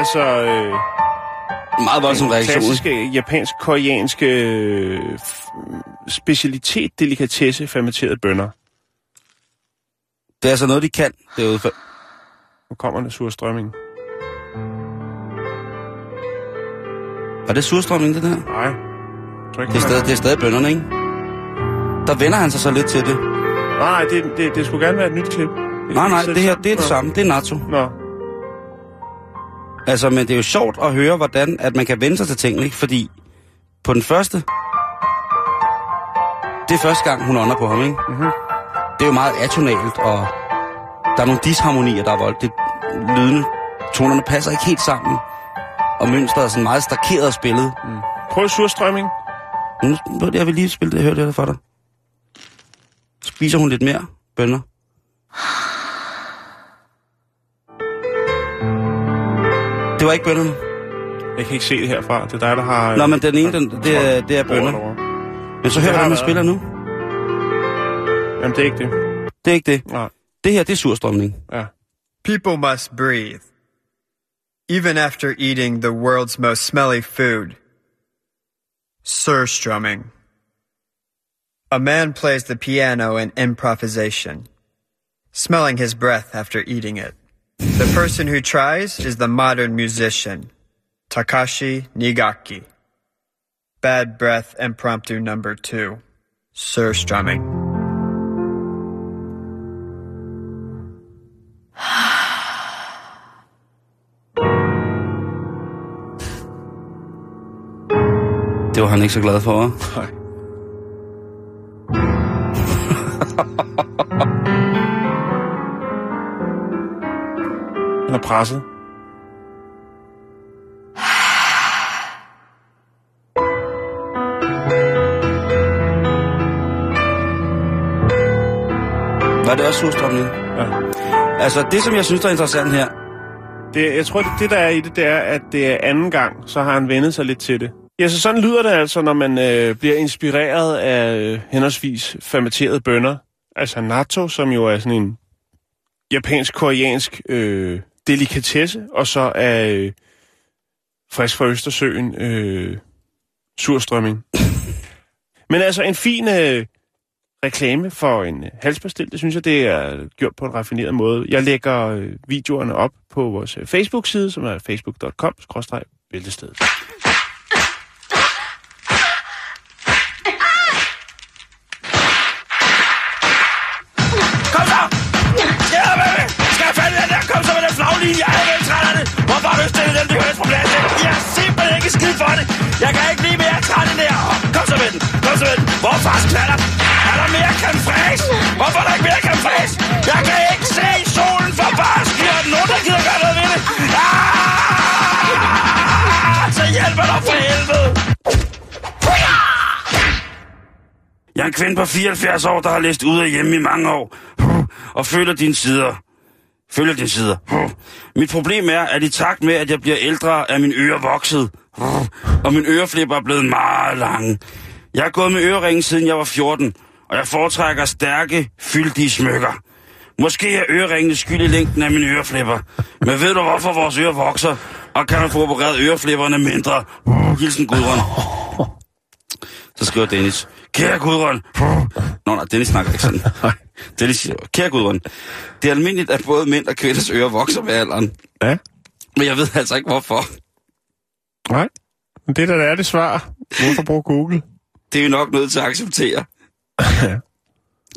Altså øh, Meget voldsom den reaktion. klassiske japansk-koreanske øh, specialitet, delikatesse, fermenterede bønner. Det er altså noget, de kan derude. For... Nu kommer der surstrømming. Var det surstrømning, det der? Nej. Det er, stadig, det er stadig bønderne, ikke? Der vender han sig så lidt til det. Nej, nej, det, det, det skulle gerne være et nyt klip. Nej, nej, det her, det er det samme. Det er natto. Nå. Altså, men det er jo sjovt at høre, hvordan at man kan vende sig til tingene, ikke? Fordi på den første... Det er første gang, hun ånder på ham, ikke? Mm-hmm. Det er jo meget atonalt, og der er nogle disharmonier, der er voldt. Det lydende tonerne passer ikke helt sammen. Og mønstret er sådan meget stakeret spillet. Mm. Prøv surstrømming. Nu, jeg vil lige spille det, jeg hørte det for dig. Spiser hun lidt mere bønner? Det var ikke bønderne. Jeg kan ikke se det herfra. Det er dig, der har... Nå, men den ene, den, det, er, det er bønder. Men så hør, Det har hvordan man spiller nu. Jamen, det er ikke det. Det er ikke det. Nej. Det her, det er surstrømning. Ja. People must breathe. Even after eating the world's most smelly food. Surstrumming. A man plays the piano in improvisation, smelling his breath after eating it. The person who tries is the modern musician, Takashi Nigaki. Bad breath impromptu number two. Surstrumming. Det var han ikke så glad for, hva'? Han er presset. Var det også surstrømning? Ja. Altså, det som jeg synes, der er interessant her, Det, jeg tror, det, det der er i det, det er, at det er anden gang, så har han vendet sig lidt til det. Ja, så sådan lyder det altså, når man øh, bliver inspireret af øh, henholdsvis fermenterede bønner. Altså natto, som jo er sådan en japansk-koreansk øh, delikatesse, og så af øh, frisk fra Østersøen øh, surstrømming. Men altså en fin øh, reklame for en øh, halspastil, det synes jeg, det er gjort på en raffineret måde. Jeg lægger øh, videoerne op på vores øh, Facebook-side, som er facebook.com-bæltestedet. så. Jeg er helt træt af det. Hvorfor har du stillet den? de høres på plads. Jeg er simpelthen ikke skid for det. Jeg kan ikke blive mere træt end det her. Kom så med den. Kom så med den. Hvor er fars knaller? Er der mere kan fraiche? Hvorfor er der ikke mere kan fraiche? Jeg kan ikke se solen for bare skier. Er nogen, der gider gøre noget ved det? Ah! Så hjælper dig for helvede. Jeg er en kvinde på 74 år, der har læst ud af hjemme i mange år. Og føler dine sider. Følger dine sider. Mit problem er, at i takt med, at jeg bliver ældre, er mine ører vokset. Og min øreflipper er blevet meget lange. Jeg har gået med øreringen, siden jeg var 14, og jeg foretrækker stærke, fyldige smykker. Måske er øreringene skyld i længden af mine øreflipper. Men ved du, hvorfor vores ører vokser? Og kan man få opereret øreflipperne mindre? Hilsen Gudrun. Så skriver Dennis. Kære Gudrun. Nå, nej, Dennis snakker ikke sådan. Dennis siger, kære Gudrun. Det er almindeligt, at både mænd og kvinders ører vokser med alderen. Ja. Men jeg ved altså ikke, hvorfor. Nej, men det der er det svar. Hvorfor bruge Google? Det er vi nok nødt til at acceptere.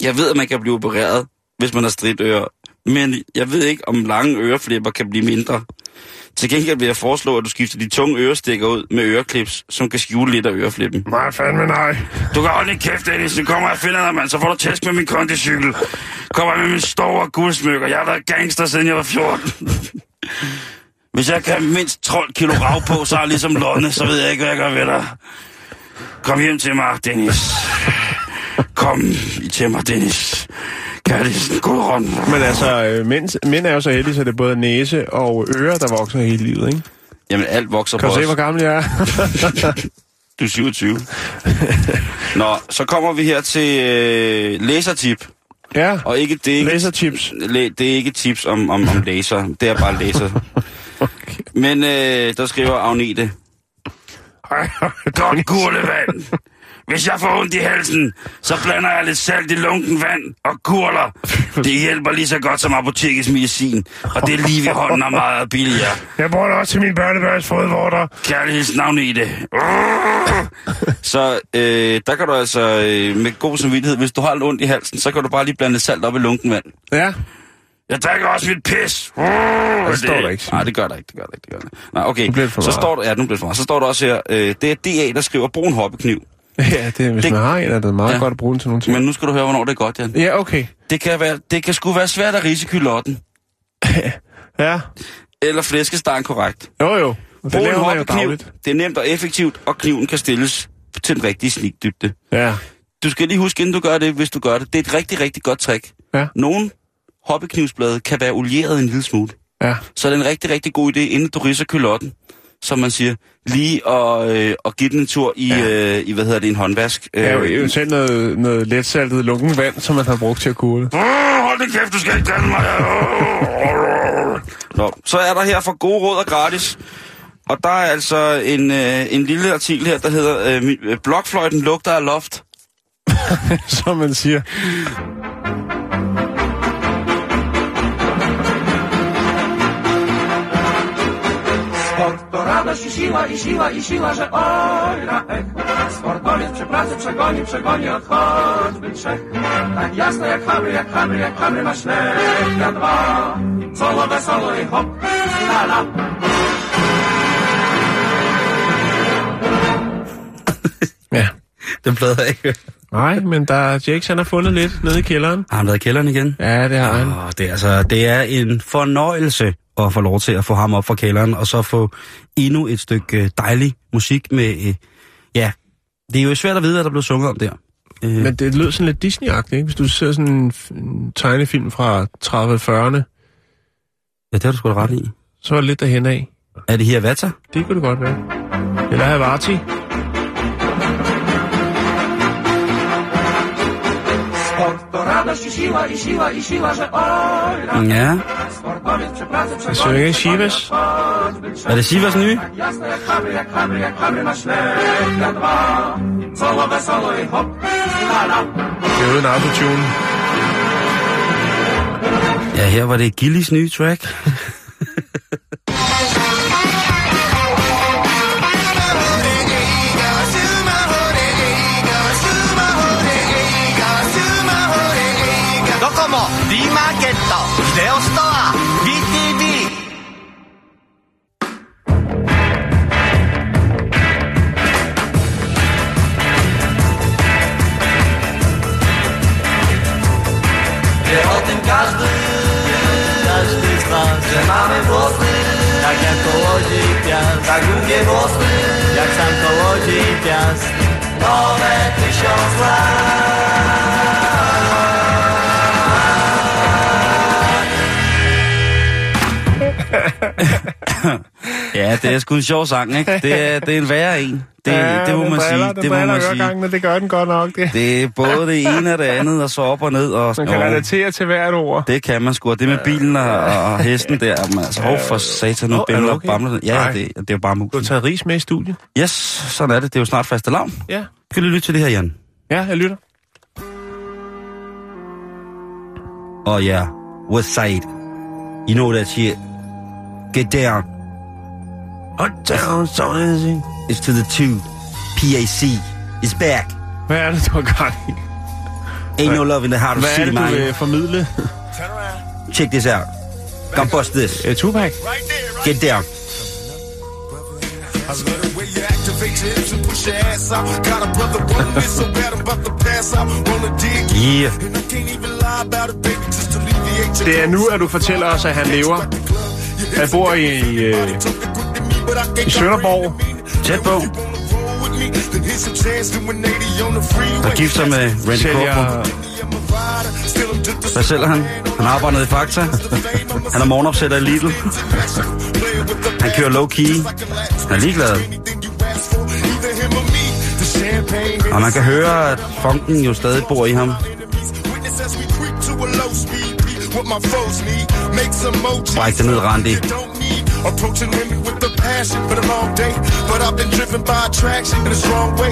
Jeg ved, at man kan blive opereret, hvis man har stridtører. Men jeg ved ikke, om lange øreflipper kan blive mindre. Til gengæld vil jeg foreslå, at du skifter de tunge ørestikker ud med øreklips, som kan skjule lidt af øreflippen. Nej, fandme nej. Du kan holde kæft, Dennis. Så kommer jeg og finder dig, mand. Så får du tæsk med min kondicykel. Kommer med min store guldsmykker. Jeg har været gangster, siden jeg var 14. Hvis jeg kan mindst 12 kilo rav på, så er jeg ligesom Lonne, så ved jeg ikke, hvad jeg gør ved dig. Kom hjem til mig, Dennis. Kom til mig, Dennis. God hånd. Men altså, øh, mænd, mænd er jo så heldige, så det er både næse og ører, der vokser hele livet, ikke? Jamen, alt vokser Kan på du se, hvor gammel jeg er? Du er 27. Nå, så kommer vi her til øh, læsertip. Ja, Og ikke, det er ikke, laserchips. læ, det er ikke tips om, om, om laser. Det er bare laser. Men øh, der skriver Agnete. Godt gurlevand. Hvis jeg får ondt i halsen, så blander jeg lidt salt i lunken vand og kurler. Det hjælper lige så godt som apotekets medicin. Og det er lige ved hånden og meget billigere. Jeg bruger det også til min børnebørns fodvorter. Kærlighedens navn i det. Så øh, der kan du altså øh, med god samvittighed, hvis du har lidt ondt i halsen, så kan du bare lige blande salt op i lunken vand. Ja, Jeg drikker også mit pis. det står der ikke. Nej, det gør der ikke, det gør der ikke, det gør der ikke. Nej, okay. Nu bliver det for så står der, ja, nu bliver det for meget. Så står der også her, øh, det er DA, der skriver, brug en hoppekniv. ja det, hvis Det- man har en, er det meget Ja. godt at bruge den til nogle ting. Men nu skal du høre, hvornår det er godt, Jan. Ja, okay. Det kan, være, det kan sgu være svært at rise kylotten, Ja, eller flæskestegen korrekt. jo jo. Og Det Brug en laver man jo dagligt. Det er nemt og effektivt, og kniven kan stilles til den rigtige snigdybde. Ja, Du skal lige huske, inden du gør det, hvis du gør det. Det er et rigtig, rigtig godt trick. Ja. Nogle hoppeknivsblade kan være olieret en lille smule. ja. Så er det en rigtig, rigtig god idé, inden du ridser kylotten, som man siger, lige at, øh, at give den en tur i, ja. øh, i hvad hedder det, en håndvask. Ja, jo, eventuelt noget, noget letsaltet lunken vand, som man har brugt til at kurle. Åh, hold din kæft, du skal ikke kalde mig. Nå, så er der her for gode råd og gratis. Og der er altså en, øh, en lille artikel her, der hedder øh, øh, Blokfløjten lugter af loft. som man siger. I siła, i siła, i siła, że oj na ech. Sportowiec przy pracy przegoni, przegoni od choćby trzech. Tak jasno jak hamry, jak hamry, jak hamry ma ślep na dwa. Solo wesoło i hop, la la. Ja. Den plade jeg ikke Nej, men der er Jakes, han har fundet lidt nede i kælderen. Har han været i kælderen igen? Ja, det har han. Åh, det, er altså, det er en fornøjelse at få lov til at få ham op fra kælderen, og så få endnu et stykke øh, dejlig musik med... Øh, ja, det er jo svært at vide, hvad der blev sunget om der. Øh, Men det lød sådan lidt Disney-agtigt, ikke? Hvis du ser sådan en, en tegnefilm fra 30-40'erne, ja, det har du sgu da ret i. så er det lidt derhen af. Er det her Vata? Det kunne det godt være. Eller Havarti. Sport to radość i siła, i siła, i siła, że oj na Ja. Jeg przegoni, synger Shivas. Er det Sivas nye? Tak jasno jak hamry, jak hamry, jak ślep na dwa. Solo wesoło i hop, la la. Det er uden autotune. Ja, her var det Gillis nye track. długie włosy, jak sam kołodziej piast, nowe tysiąc Ja, det er sgu en sjov sang, ikke? Det er, det er en værre en. Det, ja, det må man driller, sige. Den Det må man sige. gang, men det gør den godt nok. Det. Det er både det ene og det andet, og så op og ned. Og, Man kan og, relatere til hvert ord. det kan man sgu. Og det med bilen og, og hesten der, men altså, åh for satan, nu du bimler okay? bamler. Ja, det, det er jo bare Du har taget ris med i studiet. Yes, sådan er det. Det er jo snart faste lavn. Ja. Kan du lytte til det her, Jan? Ja, jeg lytter. Oh yeah, West Side. You know that shit. Get down. Og down, så easy. It's to the two. PAC is back. Hvad er det, du har gang i? Ain't no love in the heart of Hvad er city, det, du man. vil formidle? Check this out. Come bust this. Uh, Tupac. Get down. Yeah. Det er nu, at du fortæller os, at han lever. Han bor i, øh, i Sønderborg. Tæt på. Og gifter med Randy Crawford. Hvad sælger han? Han arbejder nede i Fakta. Han er morgenopsætter i Lidl. Han kører low key. Han er ligeglad. Og man kan høre, at funken jo stadig bor i ham. Bræk det ned, Randy. Approaching women with the passion for the long day. But I've been driven by attraction in a strong way.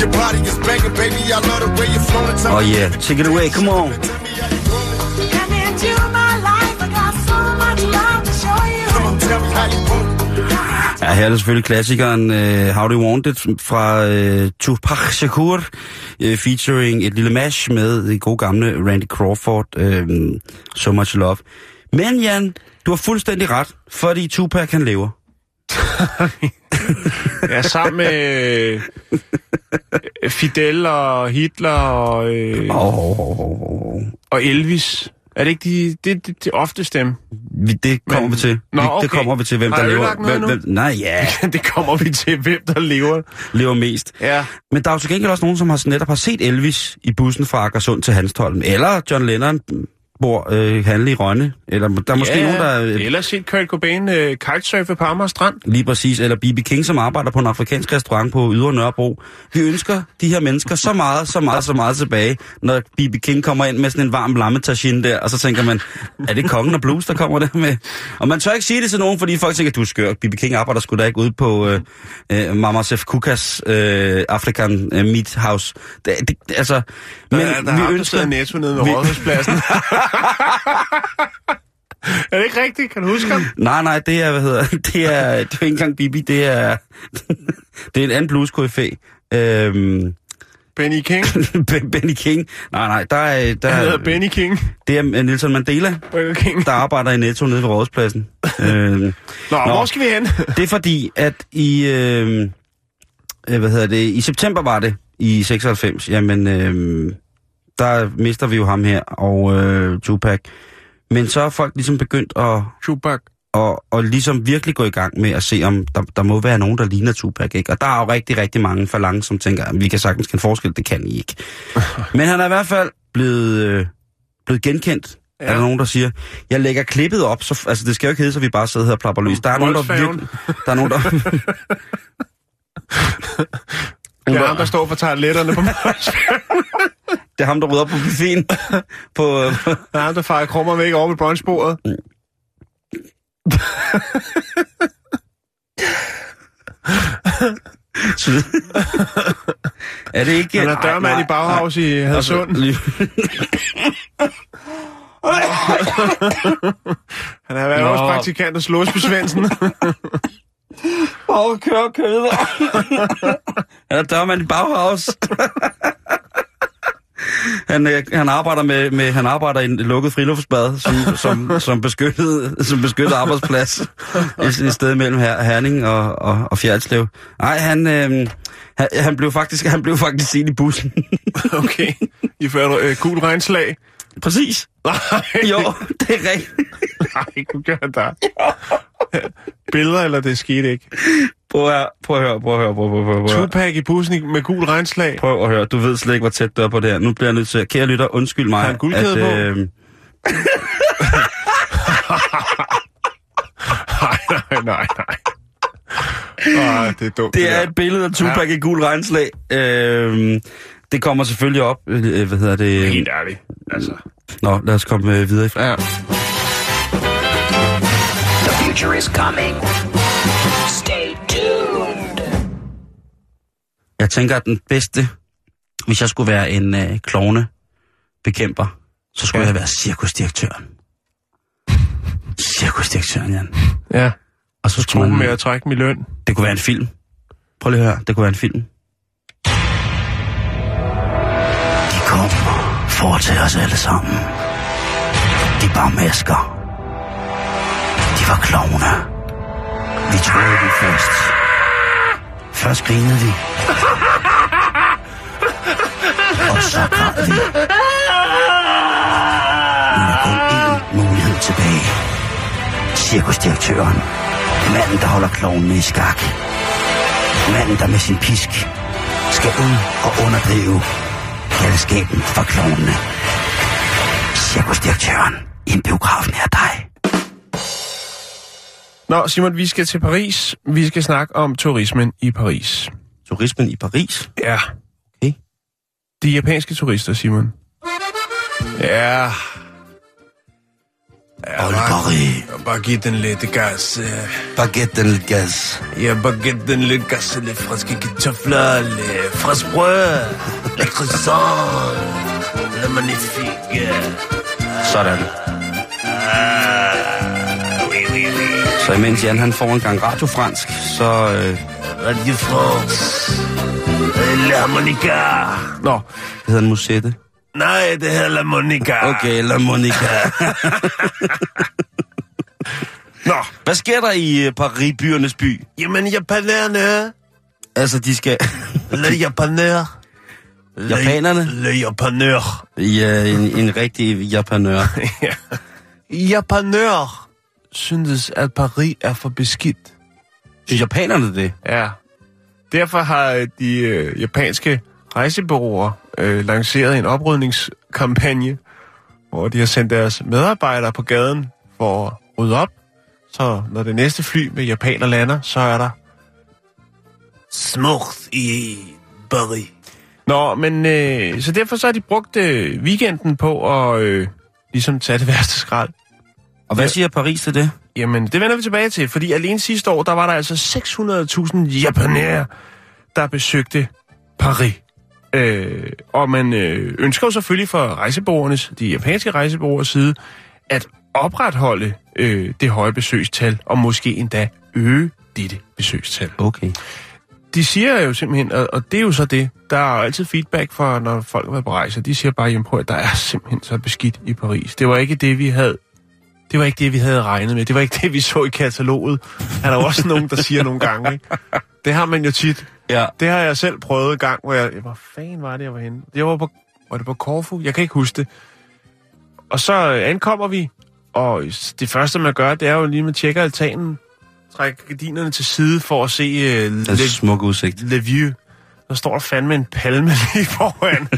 Your body is banging, baby. I love the way you're flowing. Oh yeah, take it away, come on. Come into my life. I got so much love to show you. Come on, tell me how you want. Ja, her er det selvfølgelig klassikeren uh, How Do You Want It fra uh, Tupac Shakur, uh, featuring et lille mash med det gode gamle Randy Crawford, uh, So Much Love. Men Jan, du har fuldstændig ret, fordi Tupac han lever. Ja, sammen med øh, Fidel og Hitler og, øh, oh. og Elvis. Er det ikke de, det, det, det oftest dem? Vi, det kommer Men- vi til. Nå, okay. Det kommer vi til, hvem Har der lever. hvem, hvem, nej, ja, det kommer vi til, hvem der lever. lever mest. Ja. Men der er jo til gengæld også nogen, som har netop har set Elvis i bussen fra Akersund til Hanstholm. Eller John Lennon bor øh, handle i Rønne. Eller der er måske ja, nogen, der... Øh, Eller set Kurt Cobain øh, kitesurfe på Amager Strand. Lige præcis, eller B.B. King, som arbejder på en afrikansk restaurant på Ydre Nørrebro. Vi ønsker de her mennesker så meget, så meget, så meget tilbage, når B.B. King kommer ind med sådan en varm lammetagine der, og så tænker man, er det kongen og blues, der kommer der med? Og man tør ikke sige det til nogen, fordi folk tænker, du er skør. B.B. King arbejder sgu da ikke ude på øh, øh, Mama Sef Kukas øh, African øh, Meat House. Det, det, altså, Men, men der, der vi er ønsker... netto nede ved Rådhuspladsen. er det ikke rigtigt? Kan du huske ham? Nej, nej, det er, hvad hedder, det er, det er ikke engang Bibi, det er, det er en anden blues Øhm, Benny King. Ben- Benny King. Nej, nej, der er... Der, Han hedder Benny King. Det er øh, Nelson Mandela, Burger King. der arbejder i Netto nede ved Rådhuspladsen. øh, Nå, Nå, hvor skal vi hen? det er fordi, at i... Øh, øh, hvad hedder det? I september var det, i 96. Jamen, øh, der mister vi jo ham her, og øh, Tupac. Men så er folk ligesom begyndt at... Tupac. Og, og ligesom virkelig gå i gang med at se, om der, der må være nogen, der ligner Tupac, ikke? Og der er jo rigtig, rigtig mange falange, som tænker, at vi kan sagtens kende forskel, det kan I ikke. Men han er i hvert fald blevet, øh, blevet genkendt. Ja. Er der nogen, der siger, jeg lægger klippet op, så, altså det skal jo ikke hedde, så vi bare sidder her og plapper løs. Der er nogen, der virkelig, der er nogen, der... Det er ham, der står for toiletterne på er ham, der rydder på buffeten. på, øh, Det er ham, der farer krummer væk over ved brunchbordet. er det ikke... Han er dørmand i Bauhaus i Hadsund. Han er været Nå. vores praktikant hos Låsby Svendsen. Åh, kør, videre. han er dørmand i Bauhaus han, øh, han, arbejder med, med, han arbejder i en lukket friluftsbad som, som, som, beskyttet, som beskyttet arbejdsplads et, et sted mellem her, Herning og, og, og Fjerdslev. Nej, han, øh, han, han, blev faktisk, han blev faktisk set i bussen. okay. I fører øh, gul regnslag. Præcis. Nej. Jo, det er rigtigt. Nej, du gør der. Billeder, eller det skete ikke? Prøv at prøv at høre, prøv at høre, prøv at høre. Prøv at høre. Tupac i bussen med gul regnslag. Prøv at høre, du ved slet ikke, hvor tæt du er på det her. Nu bliver jeg nødt til at... Kære lytter, undskyld mig. Har han guldkæde på? øh, Nej, nej, nej, nej. Ah, det er dumt. Det er der. et billede af Tupac i gul regnslag. Øhm, det kommer selvfølgelig op. Øh, hvad hedder det? Helt ærligt. Altså. Nå, lad os komme øh, videre. Ja. The future is coming. Stay tuned. Jeg tænker, at den bedste, hvis jeg skulle være en øh, klovne bekæmper, så skulle Ja. jeg være cirkusdirektøren. Cirkusdirektøren, Jan. Ja. Og så skulle med man... at trække min løn. Det kunne være en film. Prøv lige at høre, det kunne være en film. De os alle sammen. De bar masker. De var klovne. Vi troede det først. Først grinede vi. Og så græd vi. Nu er kun én mulighed tilbage. Cirkusdirektøren. Manden, der holder klovnene i skak. Manden, der med sin pisk skal ud og underdrive galskaben for klovnene. Cirkusdirektøren i en biograf nær dig. Nå, Simon, vi skal til Paris. Vi skal snakke om turismen i Paris. Turismen i Paris? Ja. Okay. De japanske turister, Simon. Ja. Ja, Old Paris. Bare giv den lidt gas. Bare gæt den lidt gas. Ja, bare giv den lidt gas. Lidt friske kartofler, lidt frisk brød, lidt croissant, lidt magnifique. Sådan. Så imens Jan han får en gang radiofransk, så... Øh, Radio France. La Monica. Nå, det hedder en musette. Nej, det hedder La Monica. Okay, La Monica. Nå, Hvad sker der i øh, Paris, byernes by? jamen japanerne. Altså, de skal... Le japanør. Le- Japanerne? Le japanør. Ja, en, en rigtig japanør. Japanør syntes, at Paris er for beskidt. Synes japanerne det? Ja. Derfor har de øh, japanske rejsebureauer øh, lanceret en oprydningskampagne, hvor de har sendt deres medarbejdere på gaden for at rydde op. Så når det næste fly med japaner lander, så er der smukt i Paris. Nå, men øh, så derfor så har de brugt øh, weekenden på at øh, ligesom tage det værste skrald. Og hvad siger Paris til det? Jamen, det vender vi tilbage til, fordi alene sidste år, der var der altså 600.000 japanere, der besøgte Paris. Øh, og man øh, ønsker jo selvfølgelig fra rejsebureauernes, de japanske rejsebureauers side, at opretholde øh, det høje besøgstal, og måske endda øge dette besøgstal. Okay. De siger jo simpelthen, og, og det er jo så det, der er jo altid feedback for, når folk er på rejse, de siger bare, jamen prøv at der er simpelthen så beskidt i Paris. Det var ikke det, vi havde det var ikke det, vi havde regnet med. Det var ikke det, vi så i kataloget. Er der også nogen, der siger nogle gange, ikke? Det har man jo tit. Ja. Det har jeg selv prøvet en gang, hvor jeg... Hvor fanden var det, jeg var henne? Det var på... Var det på Korfu? Jeg kan ikke huske det. Og så øh, ankommer vi, og det første, man gør, det er jo lige, at man tjekker altanen, trækker gardinerne til side for at se uh, Le, smukke udsigt. Le View. Der står der fandme en palme lige foran.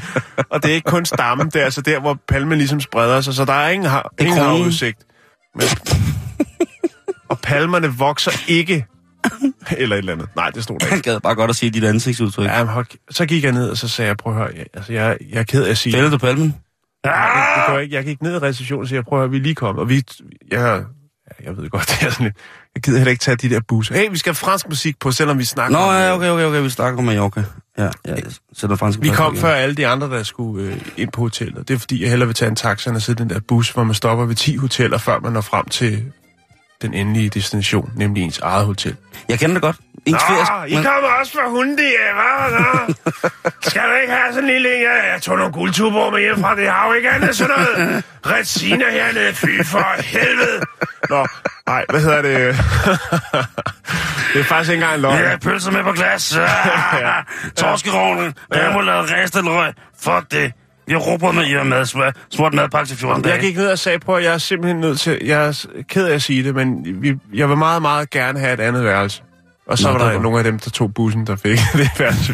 og det er ikke kun stammen, det er altså der, hvor palmen ligesom spreder sig, så der er ingen, har, ingen havudsigt. Men... og palmerne vokser ikke. Eller et eller andet. Nej, det stod der Han ikke. gad bare godt at sige dit ansigtsudtryk. Ja, men hold, så gik jeg ned, og så sagde jeg, prøv at høre, jeg, altså, jeg, jeg er ked af at sige... Fælder du palmen? Ja, det, det jeg ikke. Jeg gik ned i receptionen og sagde, prøv at høre, vi er lige kommet. Og vi, jeg, jeg ved godt, det er sådan lidt, jeg gider heller ikke tage de der busser. Hey, vi skal have fransk musik på, selvom vi snakker Nå, om... ja, øh, okay, okay, okay, vi snakker om Mallorca. Ja, ja, jeg sætter fransk Vi på kom igen. før alle de andre, der skulle øh, ind på hotellet. Det er fordi, jeg hellere vil tage en taxa end at sidde i den der bus, hvor man stopper ved 10 hoteller, før man når frem til den endelige destination, nemlig ens eget hotel. Jeg kender det godt. Ens Nå, ferie- I kommer også fra Hundi, ja, hvad? Nå? Skal du ikke have sådan en lille... Ja, jeg tog nogle guldtuber med hjem fra det har jo ikke andet sådan noget. Retsina hernede, fy for helvede. Nå, nej, hvad hedder det? det er faktisk ikke engang en løgn. Ja, pølser med på glas. Ja. Torskerovnen. Der må lave restelrøg. Fuck det. Har råbt med jer mad. Smurt madpakke til 14 dage. Jeg gik ned og sagde, prøv at jeg er simpelthen nødt til... Jeg er ked af at sige det, men vi, jeg vil meget, meget gerne have et andet værelse. Og så Nå, var det der var- nogle af dem, der tog bussen, der fik det værelse.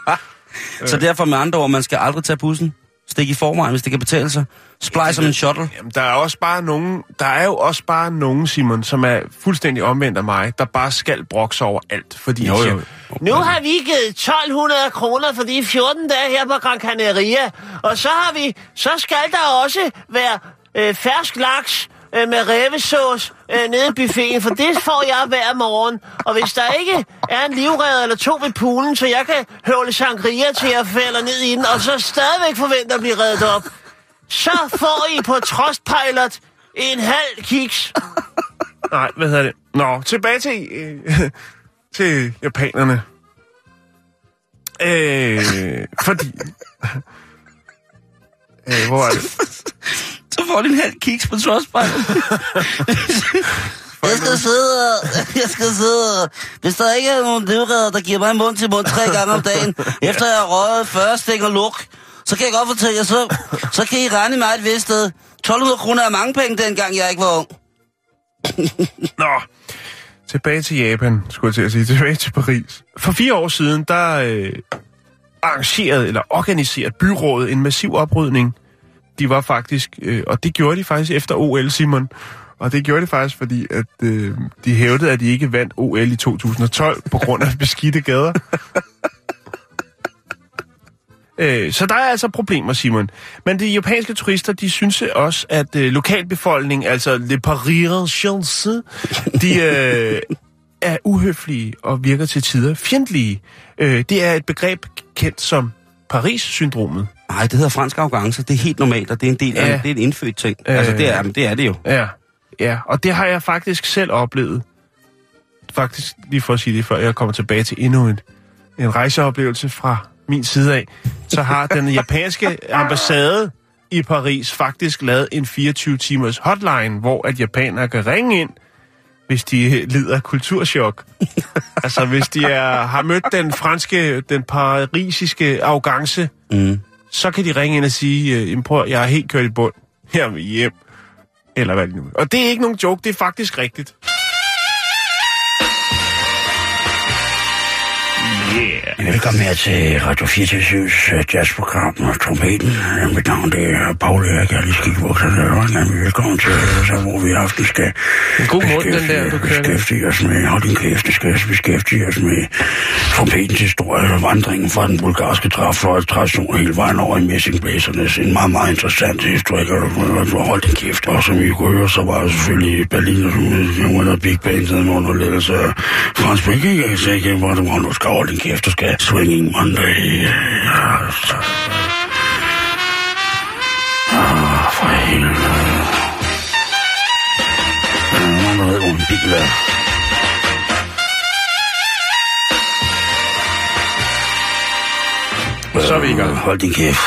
Så derfor med andre ord, man skal aldrig tage bussen. Stik i forvejen, hvis det kan betale sig. Splej som en shuttle. Jamen, der er også bare nogen, der er jo også bare nogen, Simon, som er fuldstændig omvendt af mig, der bare skal brokse over alt, fordi Jo, jo. siger, Nu har vi givet 1200 kroner for de 14 dage her på Gran Canaria. Og så har vi, så skal der også være øh, fersk laks øh, med revesauce øh, nede i buffeten, for det får jeg hver morgen. Og hvis der ikke er en livredder eller to ved poolen, så jeg kan høvle sangria til jeg falder ned i den, og så stadigvæk forventer at blive reddet op, så får I på Trostpilot en halv kiks. nej, hvad hedder det? Nå, tilbage til, øh, til japanerne. Øh, fordi... Øh, hvor er det? Får de en halv kiks på Trustpilot. Jeg skal sidde, jeg skal sidde. Hvis der ikke er nogen livredder, der giver mig mund til mund tre gange om dagen, efter jeg har røget 40 stikker luk, så kan jeg godt fortælle jer, så, så kan I regne mig et vist sted. 1200 kroner er mange penge, dengang jeg ikke var ung. Nå, tilbage til Japan, skulle jeg til at sige. Tilbage til Paris. For fire år siden, der øh, arrangerede eller organiserede byrådet en massiv oprydning. De var faktisk, øh, og det gjorde de faktisk efter OL, Simon. Og det gjorde de faktisk, fordi at øh, de hævdede, at de ikke vandt OL i 2012 på grund af beskidte gader. Øh, så der er altså problemer, Simon. Men de japanske turister, de synes også, at øh, lokalbefolkningen, altså le parisiennes, de øh, er uhøflige og virker til tider fjendtlige. Øh, det er et begreb kendt som Paris-syndromet. Nej, det hedder fransk arrogance. Det er helt normalt, og det er en del af, Ja. det er en indfødt ting. Altså, det er, men det er det jo. Ja, ja, og det har jeg faktisk selv oplevet. Faktisk, lige for at sige det, før jeg kommer tilbage til endnu en, en rejseoplevelse fra min side af, så har den japanske ambassade i Paris faktisk lavet en 24-timers hotline, hvor at japanere kan ringe ind, hvis de lider af kulturschok. altså, hvis de er, har mødt den franske, den parisiske arrogance, mm så kan de ringe ind og sige, øh, prøv, jeg er helt kørt i bund. Her vil hjem. Eller hvad det nu. Og det er ikke nogen joke, det er faktisk rigtigt. Velkommen her til Radio 24's øh, jazzprogram og trompeten. Øh, Mit navn det er Paul Erik, jeg er lige skidt vokset der. Velkommen til, øh, så, hvor vi i aften skal En god måde, den der, du beskæftige os med, hold din kæft, det skal beskæftige os med trompetens historie, vandringen fra den bulgarske træfløjt tradition hele vejen over i messingblæsernes. En meget, meget interessant historie, og du hold din kæft. Og som I kunne høre, så var der selvfølgelig Berlin, og under Big Band, med underledelse af Frans Brikke, jeg sagde ikke, hvor du, holde din kæft, du skal swinging Monday. Ja, så... Ah, for helvede. Der er nogen, der ved, hvor en bil er. Så er vi i gang. Hold din kæft.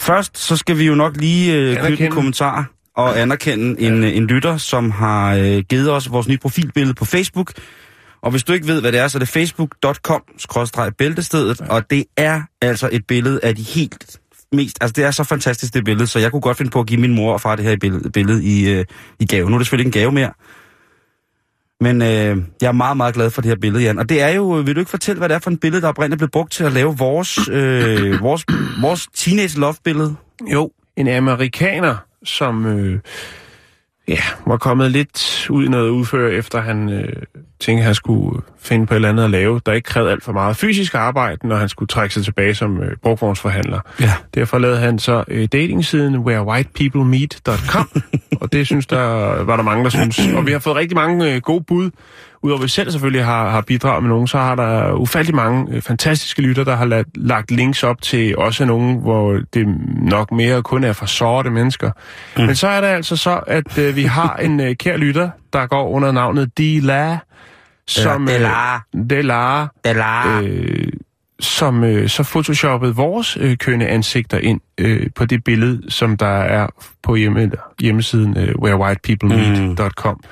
Først så skal vi jo nok lige øh, knytte en kommentar og anerkende en, øh, en lytter, som har øh, givet os vores nye profilbillede på Facebook. Og hvis du ikke ved, hvad det er, så er det facebook.com-bæltestedet, og det er altså et billede af de helt mest... Altså, det er så fantastisk, det billede, så jeg kunne godt finde på at give min mor og far det her billede, billede i, øh, i gave. Nu er det selvfølgelig ikke en gave mere, men øh, jeg er meget, meget glad for det her billede, Jan. Og det er jo, vil du ikke fortælle, hvad det er for et billede, der oprindeligt blev brugt til at lave vores, øh, vores, vores teenage love-billede? Jo, en amerikaner, som øh, ja, var kommet lidt ud i noget udfør, efter han øh, tænkte, at han skulle finde på et eller andet at lave, der ikke krævede alt for meget fysisk arbejde, når han skulle trække sig tilbage som øh, brugvognsforhandler. Ja. Derfor lavede han så øh, datingsiden wherewhitepeoplemeet.com, og det synes der var der mange, der synes. Og vi har fået rigtig mange øh, gode bud. Udover at vi selv selvfølgelig har, har bidraget med nogen, så har der ufattelig mange øh, fantastiske lytter, der har lagt, lagt links op til også nogen, hvor det nok mere kun er for sorte mennesker. Mm. Men så er det altså så, at øh, vi har en øh, kær lytter, der går under navnet Dila, som... Delar. Øh, Delar. Delar. Øh, som øh, så photoshoppede vores øh, kønne ansigter ind øh, på det billede, som der er på hjemme, hjemmesiden øh, wherewhitepeoplemeet.com. Mm.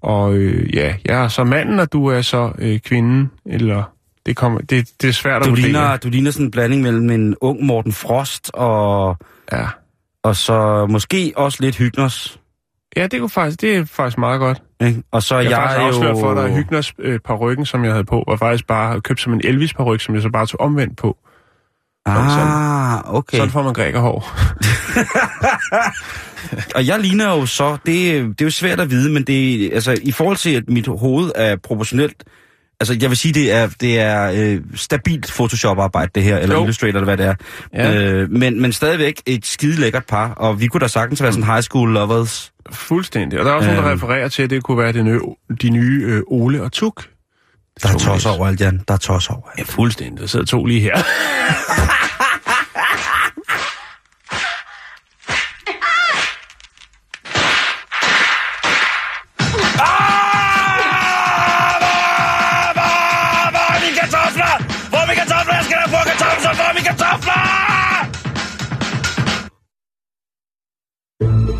Og øh, ja, jeg er så manden, og du er så øh, kvinden, eller det, kommer, det, det er svært at Du vurdere. ligner, du ligner sådan en blanding mellem en ung Morten Frost og... Ja. Og så måske også lidt Hygners. Ja, det, kunne faktisk, det er faktisk meget godt. Ikke? Og så jeg, jeg, faktisk er afsløre jo... for dig, at Hygners øh, parykken, som jeg havde på, var faktisk bare købt som en elvis paryk, som jeg så bare tog omvendt på. Ah, okay. Sådan får man grækerhår. og jeg ligner jo så, det, det er jo svært at vide, men det, altså, i forhold til, at mit hoved er proportionelt, altså jeg vil sige, det er, det er øh, stabilt Photoshop-arbejde det her, eller Jo. Illustrator, eller hvad det er. Ja. Øh, men, men stadigvæk et skide lækkert par, og vi kunne da sagtens være sådan high school lovers. Fuldstændig. Og der er også øh. nogen, der Øhm. refererer til, at det kunne være de nye, de nye øh, Ole og Tuk. Der er tos overalt, Jan. Der er tos overalt. Ja, fuldstændig. Der sidder to lige her. Hvor